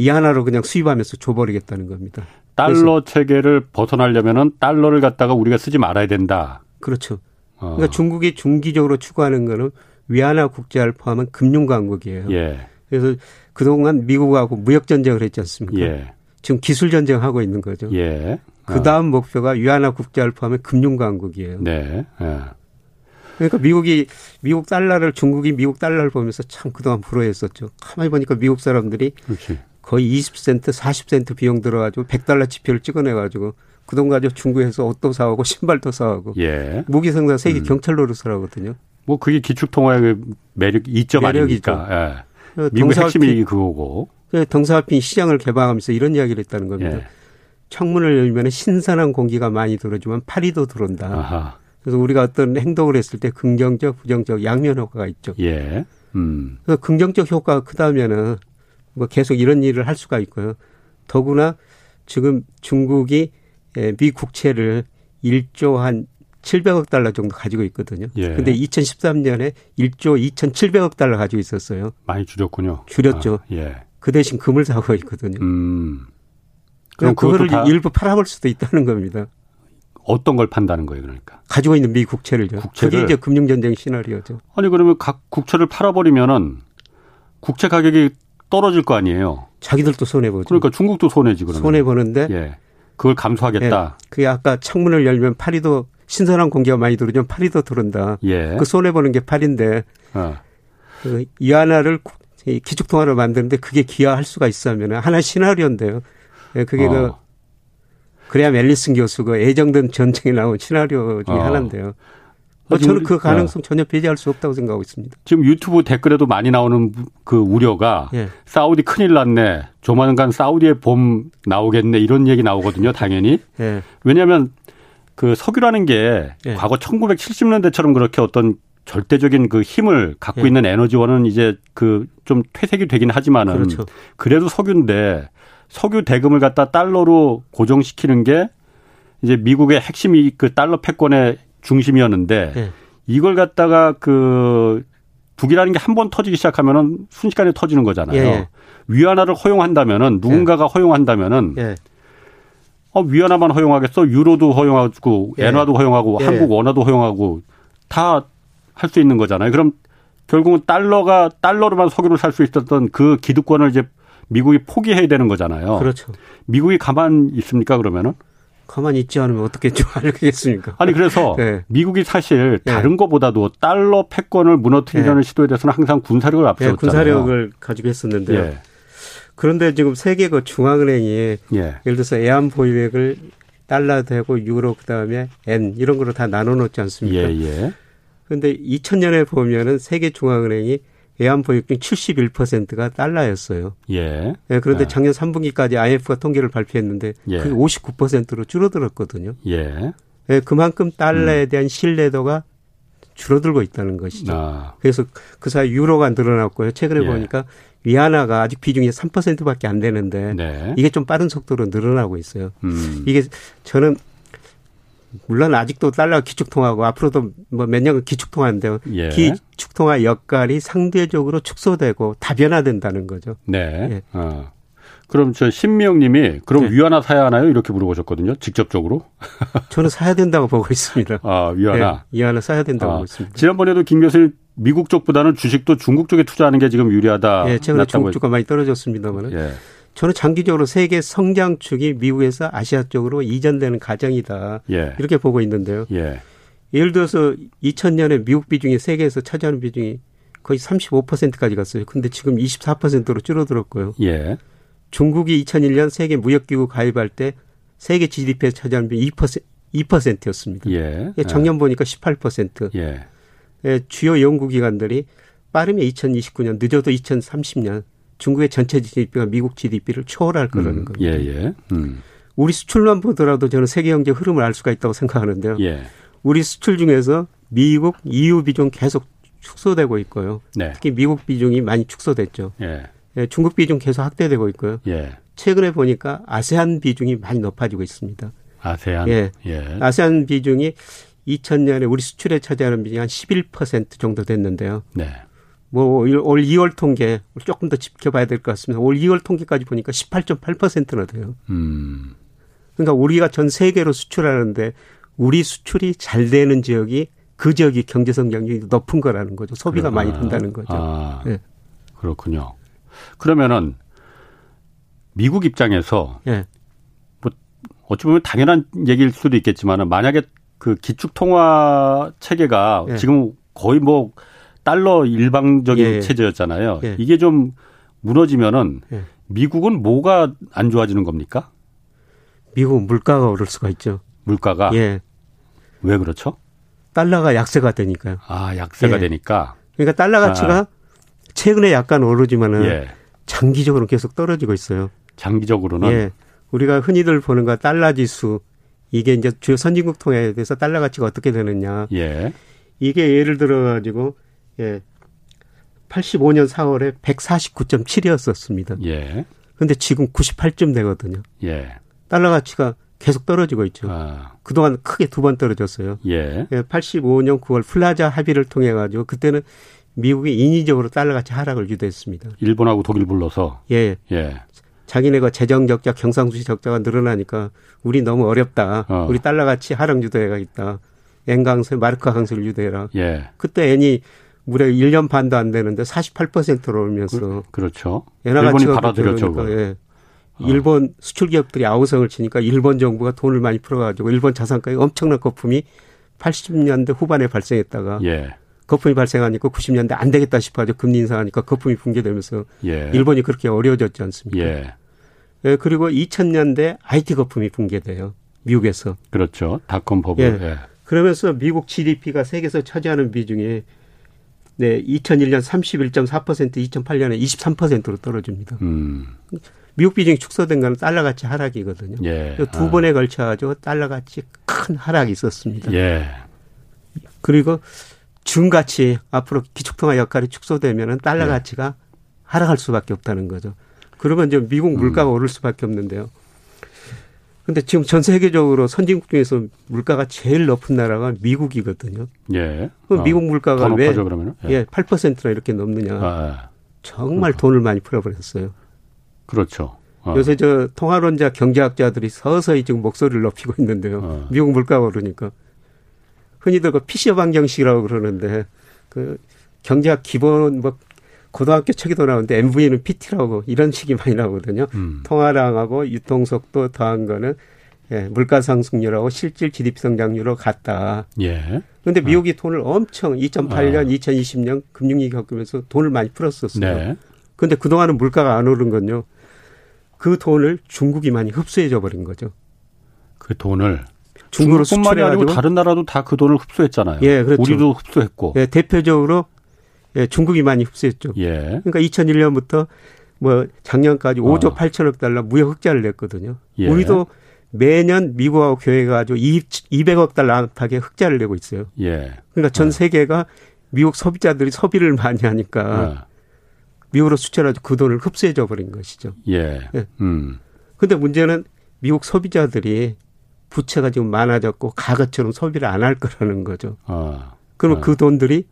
이 하나로 그냥 수입하면서 줘버리겠다는 겁니다. 달러 체계를 벗어나려면은 달러를 갖다가 우리가 쓰지 말아야 된다. 그렇죠. 어. 그러니까 중국이 중기적으로 추구하는 거는 위안화 국제화를 포함한 금융 강국이에요. 예. 그래서 그동안 미국하고 무역 전쟁을 했지 않습니까? 예. 지금 기술 전쟁 하고 있는 거죠. 예. 그 어. 다음 목표가 위안화 국제화를 포함한 금융 강국이에요. 네. 예. 그러니까 미국이 미국 달러를 중국이 미국 달러를 보면서 참 그동안 불어했었죠. 가만히 보니까 미국 사람들이 그렇지. 거의 20센트, 40센트 비용 들어가지고 100달러 지표를 찍어내가지고 그 돈 가지고 중국에서 옷도 사오고 신발도 사오고 예. 무기 생산 세계 음. 경찰 노릇을 하거든요. 뭐 그게 기축 통화의 그 매력 이점. 아닙니까? 예. 미국 핵심이 그거고. 덩사핀 시장을 개방하면서 이런 이야기를 했다는 겁니다. 예. 창문을 열면 신선한 공기가 많이 들어오지만 파리도 들어온다. 아하. 그래서 우리가 어떤 행동을 했을 때 긍정적, 부정적 양면 효과가 있죠. 예. 음. 그래서 긍정적 효과가 크다면은 뭐 계속 이런 일을 할 수가 있고요. 더구나 지금 중국이 미 국채를 1조 한 700억 달러 정도 가지고 있거든요. 예. 근데 2013년에 1조 2,700억 달러 가지고 있었어요. 많이 줄였군요. 줄였죠. 아, 예. 그 대신 금을 사고 있거든요. 음. 그럼 그거를 일부 팔아볼 수도 있다는 겁니다. 어떤 걸 판다는 거예요, 그러니까? 가지고 있는 미 국채를요. 국채를 그게 이제 금융전쟁 시나리오죠. 아니 그러면 각 국채를 팔아버리면은 국채 가격이 떨어질 거 아니에요. 자기들도 손해 보죠. 그러니까 중국도 손해지 그러면. 손해 보는데. 예. 그걸 감수하겠다. 예. 그게 아까 창문을 열면 파리도 신선한 공기가 많이 들어오면 파리도 들어온다. 예. 그 손해 보는 게 파리인데. 어. 그 이하나를 기축통화로 만드는데 그게 기하할 수가 있으면 하나 시나리오인데요. 예, 그게 그 어. 그 그래야 멜리슨 교수 가 애정된 전쟁에 나온 시나리오 중에 어. 하나인데요. 뭐 저는 그 가능성 어. 전혀 배제할 수 없다고 생각하고 있습니다. 지금 유튜브 댓글에도 많이 나오는 그 우려가 예. 사우디 큰일 났네. 조만간 사우디의 봄 나오겠네. 이런 얘기 나오거든요. 당연히. 예. 왜냐하면 그 석유라는 게 예. 과거 1970년대처럼 그렇게 어떤 절대적인 그 힘을 갖고 예. 있는 에너지원은 이제 그 좀 퇴색이 되긴 하지만은 그렇죠. 그래도 석유인데 석유 대금을 갖다 달러로 고정시키는 게 이제 미국의 핵심이 그 달러 패권의 중심이었는데 네. 이걸 갖다가 그 북이라는 게 한 번 터지기 시작하면은 순식간에 터지는 거잖아요. 예. 위안화를 허용한다면은 누군가가 예. 허용한다면은 예. 어 위안화만 허용하겠어? 유로도 허용하고 예. 엔화도 허용하고 예. 한국 원화도 허용하고 다 할 수 있는 거잖아요. 그럼 결국은 달러가 달러로만 석유를 살 수 있었던 그 기득권을 이제 미국이 포기해야 되는 거잖아요. 그렇죠. 미국이 가만 있습니까 그러면은? 가만히 있지 않으면 어떻게 좀 알겠습니까? 아니 그래서 네. 미국이 사실 네. 다른 네. 것보다도 달러 패권을 무너뜨리려는 네. 시도에 대해서는 항상 군사력을 앞세웠잖아요. 네, 군사력을 가지고 했었는데요. 예. 그런데 지금 세계 그 중앙은행이 예. 예를 들어서 애완 보유액을 달러 되고 유로 그다음에 엔 이런 거로 다 나눠 놓지 않습니까? 예, 예. 그런데 2000년에 보면은 세계 중앙은행이 외환보유 중 71%가 달러였어요. 예. 예 그런데 아. 작년 3분기까지 IMF가 통계를 발표했는데 예. 그게 59%로 줄어들었거든요. 예. 예 그만큼 달러에 음. 대한 신뢰도가 줄어들고 있다는 것이죠. 아. 그래서 그 사이 유로가 늘어났고요. 최근에 예. 보니까 위안화가 아직 비중이 3%밖에 안 되는데 네. 이게 좀 빠른 속도로 늘어나고 있어요. 음. 이게 저는 물론 아직도 달러 기축통화고 앞으로도 뭐 몇 년간 기축통화인데요. 예. 기축통화 역할이 상대적으로 축소되고 다변화된다는 거죠. 네. 예. 어. 그럼 저 신미영님이 그럼 네. 위안화 사야 하나요? 이렇게 물어보셨거든요. 직접적으로. [LAUGHS] 저는 사야 된다고 보고 있습니다. 아 위안화. 네. 위안화 사야 된다고 아, 보고 있습니다. 지난번에도 김 교수님 미국 쪽보다는 주식도 중국 쪽에 투자하는 게 지금 유리하다. 예, 최근에 중국 주가 많이 떨어졌습니다만은. 예. 저는 장기적으로 세계 성장축이 미국에서 아시아 쪽으로 이전되는 과정이다. 예. 이렇게 보고 있는데요. 예. 예를 들어서 2000년에 미국 비중이 세계에서 차지하는 비중이 거의 35%까지 갔어요. 근데 지금 24%로 줄어들었고요. 예. 중국이 2001년 세계 무역기구 가입할 때 세계 GDP에 차지하는 비중이 2%, 2%였습니다. 예. 예. 작년 보니까 18%. 예. 예. 주요 연구기관들이 빠르면 2029년, 늦어도 2030년 중국의 전체 GDP가 미국 GDP를 초월할 거라는 음, 겁니다. 예, 예. 음. 우리 수출만 보더라도 저는 세계 경제 흐름을 알 수가 있다고 생각하는데요. 예. 우리 수출 중에서 미국, EU 비중 계속 축소되고 있고요. 네. 특히 미국 비중이 많이 축소됐죠. 예. 예, 중국 비중 계속 확대되고 있고요. 예. 최근에 보니까 아세안 비중이 많이 높아지고 있습니다. 아세안? 예. 예. 아세안 비중이 2000년에 우리 수출에 차지하는 비중이 한 11% 정도 됐는데요. 네. 뭐올 2월 통계 조금 더 지켜봐야 될 것 같습니다. 올 2월 통계까지 보니까 18.8%나 돼요. 음. 그러니까 우리가 전 세계로 수출하는데 우리 수출이 잘 되는 지역이 그 지역이 경제 성장률이 높은 거라는 거죠. 소비가 그러나. 많이 된다는 거죠. 아, 네. 그렇군요. 그러면은 미국 입장에서 네. 뭐 어찌 보면 당연한 얘기일 수도 있겠지만은 만약에 그 기축 통화 체계가 네. 지금 거의 뭐 달러 일방적인 예. 체제였잖아요. 예. 이게 좀 무너지면은 예. 미국은 뭐가 안 좋아지는 겁니까? 미국은 물가가 오를 수가 있죠. 물가가? 예. 왜 그렇죠? 달러가 약세가 되니까요. 아, 약세가 예. 되니까. 그러니까 달러 가치가 아. 최근에 약간 오르지만은 예. 장기적으로 계속 떨어지고 있어요. 장기적으로는 예. 우리가 흔히들 보는 거 달러 지수 이게 이제 주요 선진국 통해에 대해서 달러 가치가 어떻게 되느냐. 예. 이게 예를 들어 가지고 예. 85년 4월에 149.7이었었습니다. 예. 근데 지금 98점 되거든요. 예. 달러 가치가 계속 떨어지고 있죠. 아. 그동안 크게 두 번 떨어졌어요. 예. 85년 예, 9월 플라자 합의를 통해 가지고 그때는 미국이 인위적으로 달러 가치 하락을 유도했습니다. 일본하고 독일 불러서 예. 예. 자기네가 재정 적자, 경상수지 적자가 늘어나니까 우리 너무 어렵다. 어. 우리 달러 가치 하락 유도해야겠다. 엔 강세, 마르크 강세를 유도해라. 예. 그때 애니 무려 1년 반도 안 되는데 48%로 오면서 그, 렇죠 일본이 받아들였죠. 그러니까, 예. 어. 일본 수출 기업들이 아우성을 치니까 일본 정부가 돈을 많이 풀어가지고 일본 자산가에 엄청난 거품이 80년대 후반에 발생했다가 예. 거품이 발생하니까 90년대 안 되겠다 싶어가지고 금리 인상하니까 거품이 붕괴되면서 예. 일본이 그렇게 어려워졌지 않습니까? 예. 예. 그리고 2000년대 IT 거품이 붕괴돼요. 미국에서. 그렇죠. 닷컴 버블. 예. 예. 그러면서 미국 GDP가 세계에서 차지하는 비중이 네, 2001년 31.4%, 2008년에 23%로 떨어집니다. 음. 미국 비중이 축소된 건 달러 가치 하락이거든요. 예. 두 아. 번에 걸쳐 가지고 달러 가치 큰 하락이 있었습니다. 예. 그리고 중가치 앞으로 기축통화 역할이 축소되면은 달러 예. 가치가 하락할 수밖에 없다는 거죠. 그러면 이제 미국 물가가 음. 오를 수밖에 없는데요. 근데 지금 전 세계적으로 선진국 중에서 물가가 제일 높은 나라가 미국이거든요. 예. 그럼 어. 미국 물가가 왜 높아져, 예. 예, 8%나 이렇게 넘느냐. 아, 예. 정말 돈을 많이 풀어버렸어요. 그렇죠. 어. 요새 저 통화론자 경제학자들이 서서히 지금 목소리를 높이고 있는데요. 어. 미국 물가가 오르니까. 흔히들 그 피셔 방정식이라고 그러는데 그 경제학 기본 뭐 고등학교 책에도 나오는데 MV는 PT라고 이런 식이 많이 나오거든요. 음. 통화량하고 유통속도 더한 거는 예, 물가 상승률하고 실질 GDP 성장률로 같다. 예. 그런데 미국이 어. 돈을 엄청 2008년, 어. 2020년 금융위기 겪으면서 돈을 많이 풀었었어요. 네. 그런데 그동안은 물가가 안 오른 건요. 그 돈을 중국이 많이 흡수해줘 버린 거죠. 그 돈을 중국으로 수출이 아니고 다른 나라도 다 그 돈을 흡수했잖아요. 예, 그렇죠. 우리도 흡수했고. 예, 대표적으로 예, 중국이 많이 흡수했죠. 예. 그러니까 2001년부터 뭐 작년까지 5조 어. 8천억 달러 무역 흑자를 냈거든요. 예. 우리도 매년 미국하고 교회가 주 200억 달러 안팎의 흑자를 내고 있어요. 예. 그러니까 전 어. 세계가 미국 소비자들이 소비를 많이 하니까 어. 미국으로 수출해서 그 돈을 흡수해줘 버린 것이죠. 예. 예. 음. 근데 문제는 미국 소비자들이 부채가 지금 많아졌고 가가처럼 소비를 안 할 거라는 거죠. 어. 그러면 어. 그 돈들이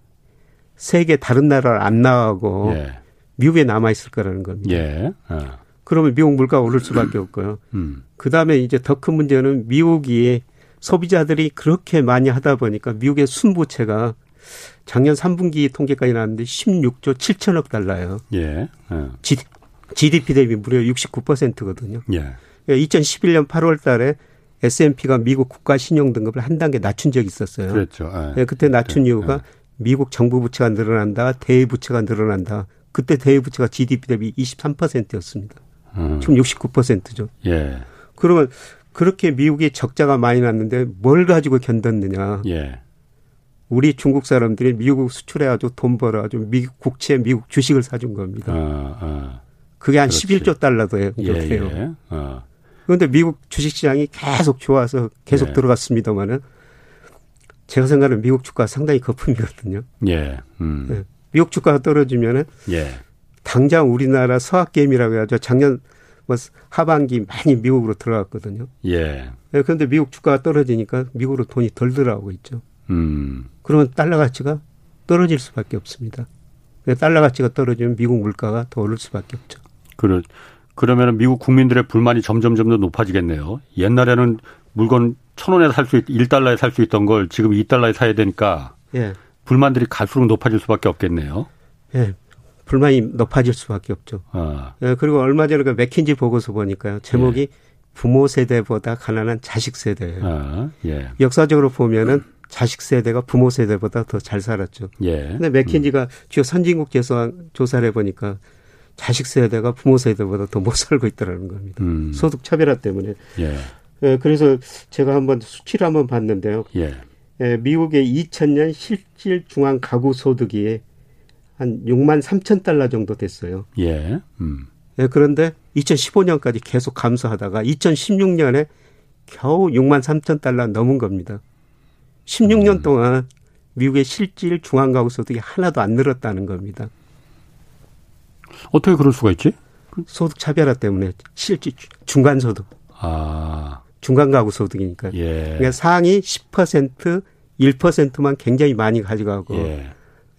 세계 다른 나라를 안 나가고 예. 미국에 남아 있을 거라는 겁니다. 예. 어. 그러면 미국 물가가 오를 수밖에 [CLEARS THROAT] 없고요. 음. 그 다음에 이제 더 큰 문제는 미국이 소비자들이 그렇게 많이 하다 보니까 미국의 순부채가 작년 3분기 통계까지 나왔는데 16조 7천억 달러예요. 예. 어. GDP 대비 무려 69%거든요. 예. 2011년 8월 달에 S&P가 미국 국가 신용 등급을 한 단계 낮춘 적이 있었어요. 그렇죠. 예. 예 그때 낮춘 예. 이유가 미국 정부 부채가 늘어난다, 대외 부채가 늘어난다. 그때 대외 부채가 GDP 대비 23%였습니다. 음. 지금 69%죠. 예. 그러면 그렇게 미국이 적자가 많이 났는데 뭘 가지고 견뎠느냐? 예. 우리 중국 사람들이 미국 수출해가지고 돈 벌어가지고 미국 국채, 미국 주식을 사준 겁니다. 아, 아. 그게 한 그렇지. 11조 달러도 해요. 예, 예. 어. 그런데 미국 주식시장이 계속 좋아서 계속 예. 들어갔습니다마는 제가 생각하는 미국 주가 상당히 거품이거든요. 예. 음. 네. 미국 주가가 떨어지면은 예. 당장 우리나라 서학 게임이라고 해야죠. 작년 뭐 하반기 많이 미국으로 들어갔거든요. 예. 네, 그런데 미국 주가가 떨어지니까 미국으로 돈이 덜 들어가고 있죠. 음. 그러면 달러 가치가 떨어질 수밖에 없습니다. 달러 가치가 떨어지면 미국 물가가 더 오를 수밖에 없죠. 그러, 그러면 미국 국민들의 불만이 점점 점점 높아지겠네요. 옛날에는 물건 천 원에 살수 있, 1달러에 살 수 있던 걸 지금 2달러에 사야 되니까 예. 불만들이 갈수록 높아질 수밖에 없겠네요. 예. 불만이 높아질 수밖에 없죠. 아. 예, 그리고 얼마 전에 그 맥킨지 보고서 보니까요. 제목이 예. 부모 세대보다 가난한 자식 세대예요. 아, 예. 역사적으로 보면은 자식 세대가 부모 세대보다 더 잘 살았죠. 예. 근데 맥킨지가 음. 주요 선진국 조사를 해보니까 자식 세대가 부모 세대보다 더 못 살고 있다라는 겁니다. 음. 소득 차별화 때문에. 예. 예. 그래서 제가 한번 수치를 한번 봤는데요. 예. 예, 미국의 2000년 실질 중앙 가구 소득이 한 6만 3천 달러 정도 됐어요. 예. 음. 예, 그런데 2015년까지 계속 감소하다가 2016년에 겨우 6만 3천 달러 넘은 겁니다. 16년 음. 동안 미국의 실질 중앙 가구 소득이 하나도 안 늘었다는 겁니다. 어떻게 그럴 수가 있지? 소득 차별화 때문에 실질 중간 소득. 아. 중간 가구 소득이니까. 예. 그러니까 상위 10% 1%만 굉장히 많이 가져가고. 예.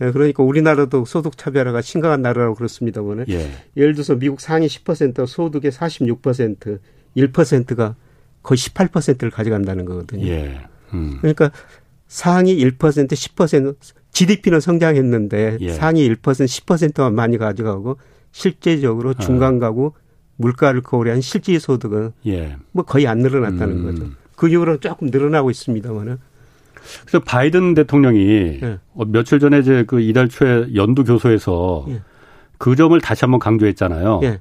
예. 그러니까 우리나라도 소득 차별화가 심각한 나라라고 그렇습니다만 예. 예를 들어서 미국 상위 10% 소득의 46% 1%가 거의 18%를 가져간다는 거거든요. 예. 음. 그러니까 상위 1% 10% GDP는 성장했는데 예. 상위 1% 10%만 많이 가져가고 실제적으로 아. 중간 가구 물가를 거울한 실질 소득은 예. 뭐 거의 안 늘어났다는 음. 거죠. 그 이후로는 조금 늘어나고 있습니다만은. 그래서 바이든 대통령이 예. 어, 며칠 전에 이제 그 이달 초에 연두 교소에서 예. 그 점을 다시 한번 강조했잖아요. 예.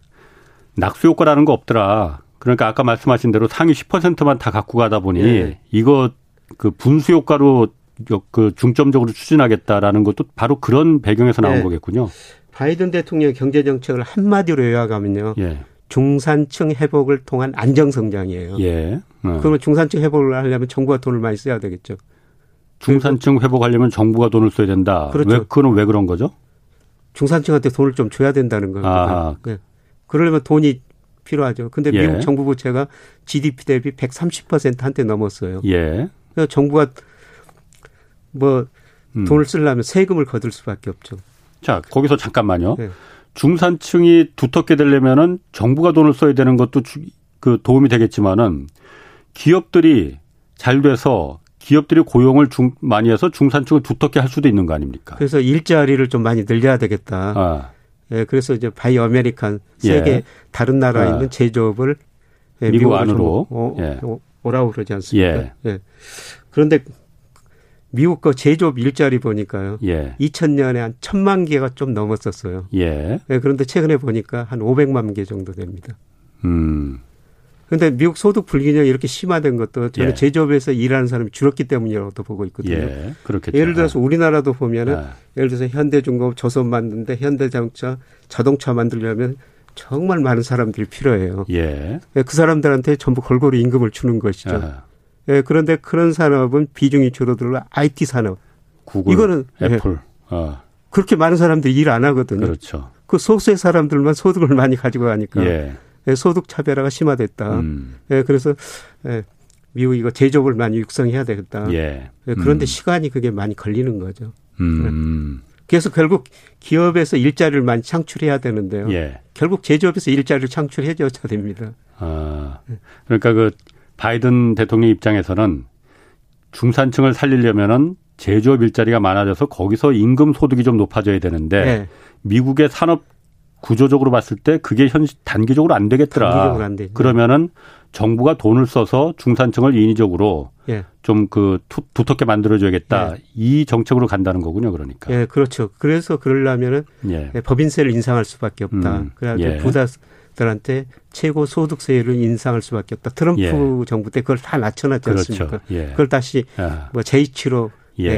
낙수 효과라는 거 없더라. 그러니까 아까 말씀하신 대로 상위 10%만 다 갖고 가다 보니 예. 이거 그 분수 효과로 그 중점적으로 추진하겠다라는 것도 바로 그런 배경에서 나온 예. 거겠군요. 바이든 대통령 경제 정책을 한마디로 요약하면요. 예. 중산층 회복을 통한 안정 성장이에요. 예. 어. 그러면 중산층 회복을 하려면 정부가 돈을 많이 써야 되겠죠. 중산층 회복하려면 정부가 돈을 써야 된다. 그렇죠. 왜 그건 왜 그런 거죠? 중산층한테 돈을 좀 줘야 된다는 겁니다. 네. 그러려면 돈이 필요하죠. 근데 예. 미국 정부 부채가 GDP 대비 130% 한때 넘었어요. 예. 그래서 정부가 뭐 음. 돈을 쓰려면 세금을 거둘 수밖에 없죠. 자, 거기서 잠깐만요. 네. 중산층이 두텁게 되려면은 정부가 돈을 써야 되는 것도 그 도움이 되겠지만은 기업들이 잘 돼서 기업들이 고용을 중, 많이 해서 중산층을 두텁게 할 수도 있는 거 아닙니까? 그래서 일자리를 좀 많이 늘려야 되겠다. 아. 예, 그래서 이제 Buy American 세계 예. 다른 나라에 아. 있는 제조업을 예, 미국 안으로 오, 예. 오라고 그러지 않습니까? 예. 예. 그런데 미국 거 제조업 일자리 보니까요. 예. 2000년에 한 천만 개가 좀 넘었었어요. 예. 네, 그런데 최근에 보니까 한 500만 개 정도 됩니다. 음. 근데 미국 소득 불균형이 이렇게 심화된 것도 저는 예. 제조업에서 일하는 사람이 줄었기 때문이라고 보고 있거든요. 예, 그렇겠죠. 예를 들어서 우리나라도 보면은 예. 예를 들어서 현대중공업 조선 만드는데 현대자동차 자동차 만들려면 정말 많은 사람들이 필요해요. 예. 예그 사람들한테 전부 골고루 임금을 주는 것이죠. 아. 예, 그런데 그런 산업은 비중이 줄어들어 IT 산업. 구글, 이거는 애플. 예, 어. 그렇게 많은 사람들이 일 안 하거든요. 그렇죠. 그 소수의 사람들만 소득을 많이 가지고 가니까 예. 예, 소득 차별화가 심화됐다. 음. 예, 그래서 예, 미국 이거 제조업을 많이 육성해야 되겠다. 예. 예 그런데 음. 시간이 그게 많이 걸리는 거죠. 음. 그래서 결국 기업에서 일자리를 많이 창출해야 되는데요. 예. 결국 제조업에서 일자리를 창출해줘야 됩니다. 아, 그러니까 그 바이든 대통령 입장에서는 중산층을 살리려면은 제조업 일자리가 많아져서 거기서 임금 소득이 좀 높아져야 되는데 네. 미국의 산업 구조적으로 봤을 때 그게 현 단기적으로 안 되겠더라. 안 그러면은 정부가 돈을 써서 중산층을 인위적으로 예. 좀그 두텁게 만들어줘야겠다. 예. 이 정책으로 간다는 거군요. 그러니까. 예, 그렇죠. 그래서 그러려면은 예. 예 법인세를 인상할 수밖에 없다. 음. 그래가지고 예. 부자들한테 최고 소득세를 인상할 수밖에 없다. 트럼프 예. 정부 때 그걸 다 낮춰놨지 그렇죠. 않습니까? 그걸 다시 아. 뭐 J치로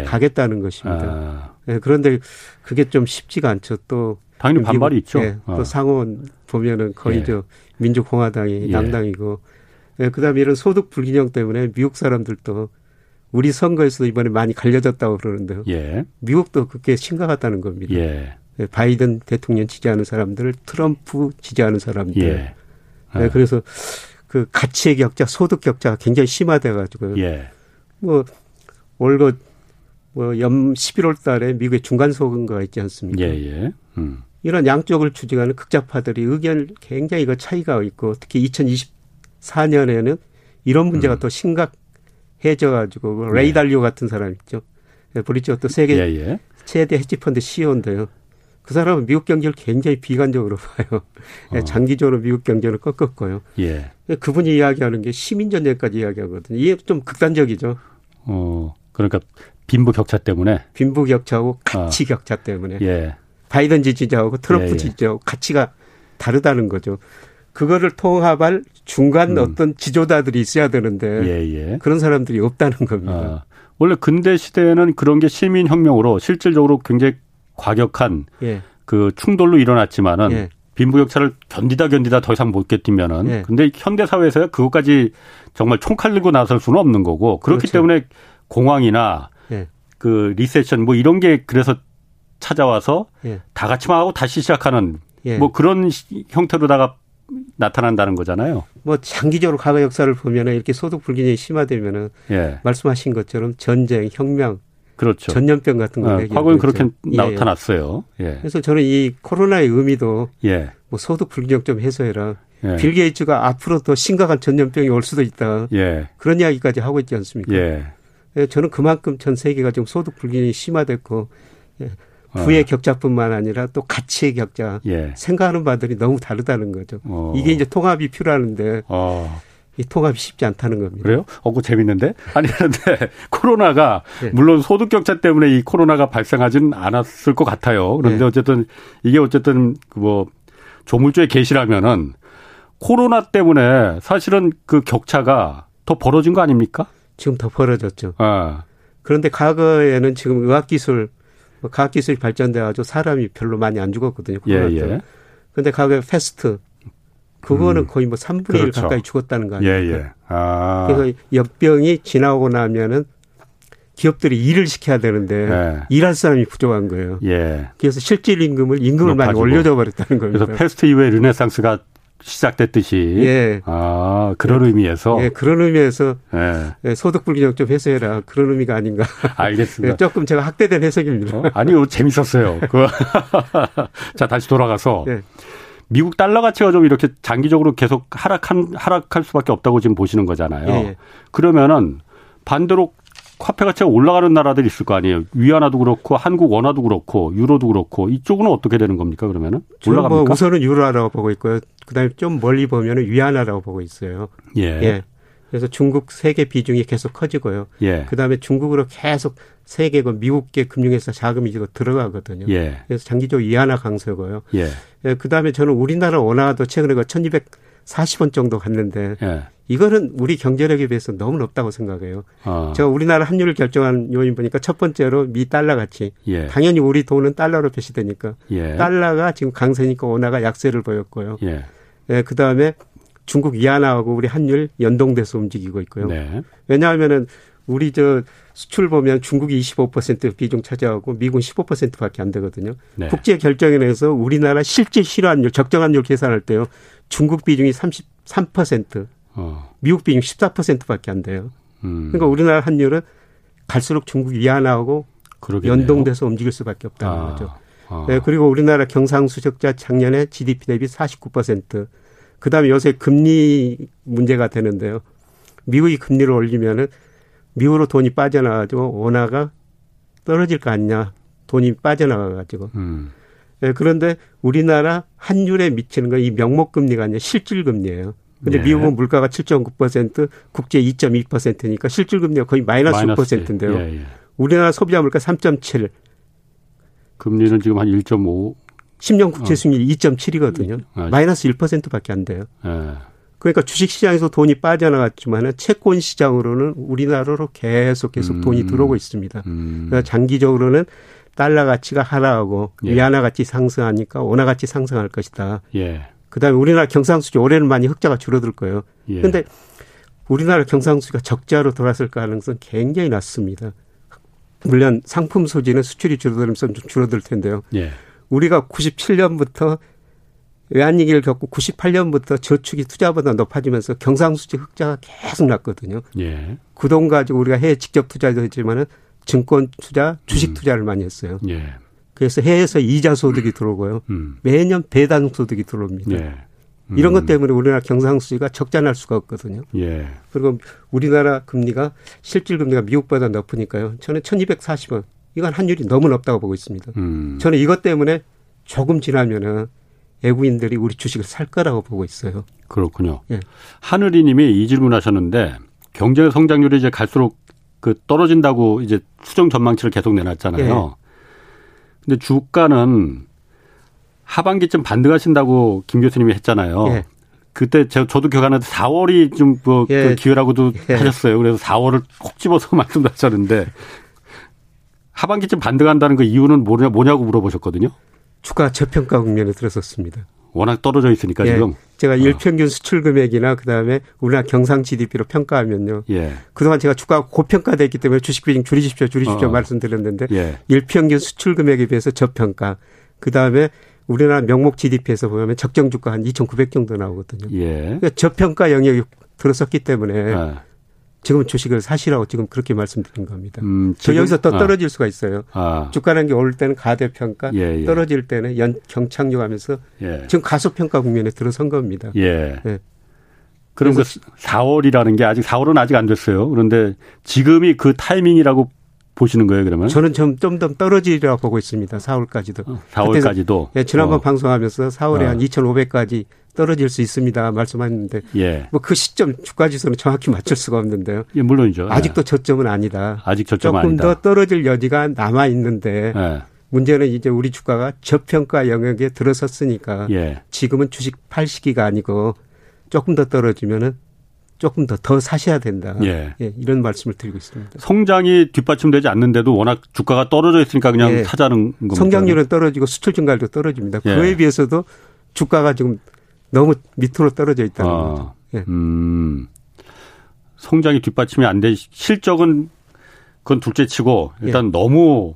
가겠다는 것입니다. 아. 그런데 그게 좀 쉽지가 않죠. 또 당연히 반발이 미국, 있죠. 예, 또 어. 상원 보면은 거의 예. 저 민주공화당이 예. 양당이고, 예, 그다음에 이런 소득 불균형 때문에 미국 사람들도 우리 선거에서도 이번에 많이 갈려졌다고 그러는데요. 예. 미국도 그게 심각하다는 겁니다. 예. 예. 바이든 대통령 지지하는 사람들, 트럼프 지지하는 사람들. 예. 아. 그래서 그 가치의 격차, 소득 격차가 굉장히 심화돼 가지고요. 예. 뭐 올거 뭐연 11월 달에 미국의 중간 소금가 있지 않습니까? 예, 예. 음. 이런 양쪽을 추진하는 극자파들이 의견 굉장히 그 차이가 있고 특히 2024년에는 이런 문제가 음. 더 심각해져 가지고 그 레이 달리오 같은 사람 있죠. 예, 브리츠 또 세계 예, 예. 최대 헤지펀드 CEO인데요. 그 사람은 미국 경제를 굉장히 비관적으로 봐요. 예, 어. 장기적으로 미국 경제를 꺾었고요. 예. 예. 그분이 이야기하는 게 시민전쟁까지 이야기하거든요. 이게 좀 극단적이죠. 어, 그러니까 빈부 격차 때문에. 빈부 격차하고 가치 어. 격차 때문에. 예. 바이든 지지자하고 트럼프 예, 예. 지지자하고 가치가 다르다는 거죠. 그거를 통합할 중간 음. 어떤 지도자들이 있어야 되는데 예, 예. 그런 사람들이 없다는 겁니다. 아, 원래 근대 시대에는 그런 게 시민 혁명으로 실질적으로 굉장히 과격한 예. 그 충돌로 일어났지만은 예. 빈부격차를 견디다 견디다 더 이상 못 견디면은 예. 근데 현대 사회에서 그것까지 정말 총칼 들고 나설 수는 없는 거고 그렇기 그렇죠. 때문에 공황이나 그 리세션 뭐 이런 게 그래서 찾아와서 예. 다 같이만 하고 다시 시작하는 예. 뭐 그런 형태로다가 나타난다는 거잖아요. 뭐 장기적으로 과거 역사를 보면은 이렇게 소득 불균형이 심화되면은 예. 말씀하신 것처럼 전쟁, 혁명, 그렇죠. 전염병 같은 거. 어, 과거엔 그렇게 예, 예. 나타났어요. 예. 그래서 저는 이 코로나의 의미도 예. 뭐 소득 불균형 좀 해소해라. 예. 빌 게이츠가 앞으로 더 심각한 전염병이 올 수도 있다. 예. 그런 이야기까지 하고 있지 않습니까? 저는 그만큼 전 세계가 좀 소득 불균형이 심화됐고 예. 부의 어. 격차뿐만 아니라 또 가치의 격차, 예. 생각하는 바들이 너무 다르다는 거죠. 어. 이게 이제 통합이 필요하는데 어. 이 통합이 쉽지 않다는 겁니다. 그래요? 어, 그 재밌는데? 아니, 그런데 [LAUGHS] 코로나가, 네. 물론 소득 격차 때문에 이 코로나가 발생하진 않았을 것 같아요. 그런데 네. 어쨌든 이게 어쨌든 뭐 조물주의 계시라면은 코로나 때문에 사실은 그 격차가 더 벌어진 거 아닙니까? 지금 더 벌어졌죠. 아. 그런데 과거에는 지금 의학기술 뭐 과학기술이 발전돼가지고 사람이 별로 많이 안 죽었거든요. 예, 예. 근데 과거에 페스트 그거는 음. 거의 뭐 3분의 그렇죠. 1 가까이 죽었다는 거 아니에요. 예, 예. 아. 그래서 역병이 지나고 나면은 기업들이 일을 시켜야 되는데 예. 일할 사람이 부족한 거예요. 예. 그래서 실질 임금을 임금을 높아지고. 많이 올려줘 버렸다는 겁니다. 그래서 페스트 이후에 르네상스가 시작됐듯이. 예. 아, 그런 예. 의미에서. 예, 그런 의미에서. 예. 예 소득 불균형 좀 해소해라. 그런 의미가 아닌가. 알겠습니다. [LAUGHS] 예, 조금 제가 학대된 해석입니다. 어? 아니요, 재밌었어요. 그 [LAUGHS] 자, 다시 돌아가서. 예. 미국 달러 가치가 좀 이렇게 장기적으로 계속 하락한, 하락할 수밖에 없다고 지금 보시는 거잖아요. 예. 예. 그러면은 반대로 화폐 가치가 올라가는 나라들이 있을 거 아니에요. 위안화도 그렇고 한국 원화도 그렇고 유로도 그렇고 이쪽은 어떻게 되는 겁니까 그러면은 뭐 올라갑니까? 뭐 우선은 유로라고 보고 있고요. 그다음에 좀 멀리 보면은 위안화라고 보고 있어요. 예. 예. 그래서 중국 세계 비중이 계속 커지고요. 예. 그다음에 중국으로 계속 세계 그 미국계 금융회사 자금이 들어가거든요. 예. 그래서 장기적으로 위안화 강세고요. 예. 예. 그다음에 저는 우리나라 원화도 최근에 그 1200 40원 정도 갔는데 예. 이거는 우리 경제력에 비해서 너무 높다고 생각해요. 어. 제가 우리나라 환율을 결정한 요인 보니까 첫 번째로 미 달러 가치. 예. 당연히 우리 돈은 달러로 표시되니까 예. 달러가 지금 강세니까 원화가 약세를 보였고요. 예. 예 그다음에 중국 위안화하고 우리 환율 연동돼서 움직이고 있고요. 네. 왜냐하면은 우리 저 수출 보면 중국이 25% 비중 차지하고 미국은 15%밖에 안 되거든요. 네. 국제 결정에서 우리나라 실제 실환율 적정한율 계산할 때요. 중국 비중이 33%, 어. 미국 비중 14%밖에 안 돼요. 음. 그러니까 우리나라 환율은 갈수록 중국 그러겠네요. 연동돼서 움직일 수밖에 없다는 아. 거죠. 아. 네, 그리고 우리나라 경상수적자 작년에 GDP 대비 49%. 그다음에 요새 금리 문제가 되는데요. 미국이 금리를 올리면은 미국으로 돈이 빠져나가지고 원화가 떨어질 거 아니냐. 돈이 빠져나가가지고. 음. 네, 그런데 우리나라 환율에 미치는 건 이 명목금리가 아니라 실질금리예요. 근데 네. 미국은 물가가 7.9% 국제 2.2%니까 실질금리가 거의 마이너스, 마이너스 6%인데요. 예, 예. 우리나라 소비자 물가 3.7. 금리는 지금 한 1.5. 10년 국채 수익률 어. 2.7이거든요. 아, 마이너스 1%밖에 안 돼요. 예. 그러니까 주식시장에서 돈이 빠져나갔지만은 채권 시장으로는 우리나라로 계속 계속 음. 돈이 들어오고 있습니다. 음. 그러니까 장기적으로는 달러 가치가 하락하고 예. 위안화 가치 상승하니까 원화 가치 상승할 것이다. 예. 그다음에 우리나라 경상수지 올해는 많이 흑자가 줄어들 거예요. 예. 근데 우리나라 경상수지가 적자로 돌아설 가능성 굉장히 낮습니다. 물론 상품 소지는 수출이 줄어들면서 좀 줄어들 텐데요. 예. 우리가 97년부터 외환위기를 겪고 98년부터 저축이 투자보다 높아지면서 경상수지 흑자가 계속 났거든요. 예. 그 돈 가지고 우리가 해외 직접 투자도 했지만은 증권 투자, 주식 음. 투자를 많이 했어요. 예. 그래서 해외에서 이자 소득이 들어오고요. 음. 매년 배당 소득이 들어옵니다. 예. 음. 이런 것 때문에 우리나라 경상수지가 적자 날 수가 없거든요. 예. 그리고 우리나라 금리가 실질 금리가 미국보다 높으니까요. 저는 1240원. 이건 환율이 너무 높다고 보고 있습니다. 음. 저는 이것 때문에 조금 지나면은 외국인들이 우리 주식을 살 거라고 보고 있어요. 그렇군요. 예. 하늘이님이 이 질문하셨는데 경제 성장률이 이제 갈수록 그 떨어진다고 이제 수정 전망치를 계속 내놨잖아요. 예. 근데 주가는 하반기쯤 반등하신다고 김 교수님이 했잖아요. 예. 그때 저, 저도 기억하는데 4월이 좀뭐 예. 그 기회라고도 예. 하셨어요. 그래서 4월을 콕 집어서 [LAUGHS] 말씀하셨는데 하반기쯤 반등한다는 그 이유는 뭐냐, 뭐냐고 물어보셨거든요. 주가 저평가 국면에 들어섰습니다. 워낙 떨어져 있으니까 예. 지금. 제가 어. 일평균 수출 금액이나 그다음에 우리나라 경상 GDP로 평가하면요. 예. 그동안 제가 주가가 고평가돼 있기 때문에 주식 비중 줄이십시오, 줄이십시오 어. 말씀드렸는데 예. 일평균 수출 금액에 비해서 저평가. 그다음에 우리나라 명목 GDP에서 보면 적정 주가 한 2,900 정도 나오거든요. 예. 그러니까 저평가 영역이 들어섰기 때문에 아. 지금 주식을 사시라고 지금 그렇게 말씀드린 겁니다. 음, 저 여기서 또 아. 떨어질 아. 수가 있어요. 아. 주가라는 게 오를 때는 가대평가, 예, 예. 떨어질 때는 연 경착륙하면서 예. 지금 가소평가 국면에 들어선 겁니다. 예. 예. 그럼 그 4월이라는 게 아직 4월은 아직 안 됐어요. 그런데 지금이 그 타이밍이라고 보시는 거예요, 그러면? 저는 좀좀 더 떨어지리라고 보고 있습니다. 4월까지도. 4월까지도. 예, 지난번 어. 방송하면서 4월에 어. 한 2,500까지 떨어질 수 있습니다. 말씀하셨는데 예. 뭐그 시점 주가 지수는 정확히 맞출 수가 없는데요. 예, 물론이죠. 아직도 예. 저점은 아니다. 아직 저점 조금 아니다. 더 떨어질 여지가 남아 있는데 예. 문제는 이제 우리 주가가 저평가 영역에 들어섰으니까 예. 지금은 주식 팔 시기가 아니고 조금 더 떨어지면은 조금 더 더 사셔야 된다. 예. 예. 이런 말씀을 드리고 있습니다. 성장이 뒷받침되지 않는데도 워낙 주가가 떨어져 있으니까 그냥 예. 사자는 겁니다. 성장률은 떨어지고 수출 증가율도 떨어집니다. 예. 그에 비해서도 주가가 지금 너무 밑으로 떨어져 있다는 아, 거죠. 예. 음, 성장이 뒷받침이 안 돼. 실적은 그건 둘째치고 일단 예. 너무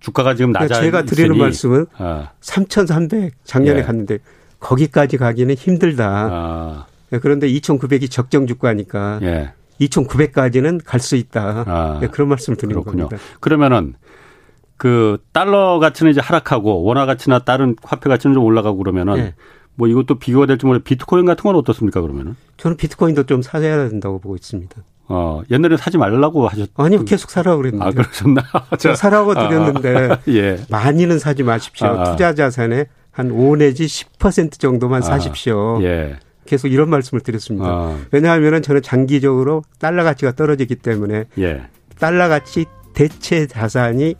주가가 지금 낮아 그러니까 제가 드리는 있으니. 말씀은 아. 3,300 작년에 예. 갔는데 거기까지 가기는 힘들다. 아. 예, 그런데 2,900이 적정 주가니까 예. 2,900까지는 갈 수 있다. 아. 네, 그런 말씀을 드리는 그렇군요. 겁니다. 그러면은 그 달러 가치는 이제 하락하고 원화 가치나 다른 화폐 가치는 좀 올라가고 그러면은 네. 뭐 이것도 비교가 될지 모르 비트코인 같은 건 어떻습니까 그러면은? 저는 비트코인도 좀 사야 된다고 보고 있습니다. 어, 옛날에 사지 말라고 하셨. 아니요, 계속 사라고 그랬는데. 아, 그러셨나? [LAUGHS] 제가 사라고 아, 드렸는데. 아, [LAUGHS] 예. 많이는 사지 마십시오. 아, 아. 투자 자산의 한 5 내지 10% 정도만 아, 사십시오. 예. 계속 이런 말씀을 드렸습니다. 아. 왜냐하면 저는 장기적으로 달러 가치가 떨어지기 때문에 예. 달러 가치 대체 자산이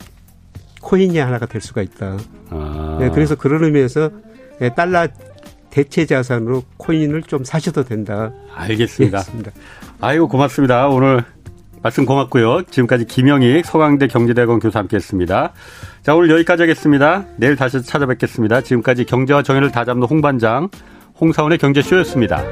코인이 하나가 될 수가 있다. 아. 네, 그래서 그런 의미에서 달러 대체 자산으로 코인을 좀 사셔도 된다. 알겠습니다. 알겠습니다. 아이고 고맙습니다. 오늘 말씀 고맙고요. 지금까지 김영익 서강대 경제대학원 교수 함께했습니다. 자 오늘 여기까지 하겠습니다. 내일 다시 찾아뵙겠습니다. 지금까지 경제와 정의를 다잡는 홍반장 홍사원의 경제쇼였습니다.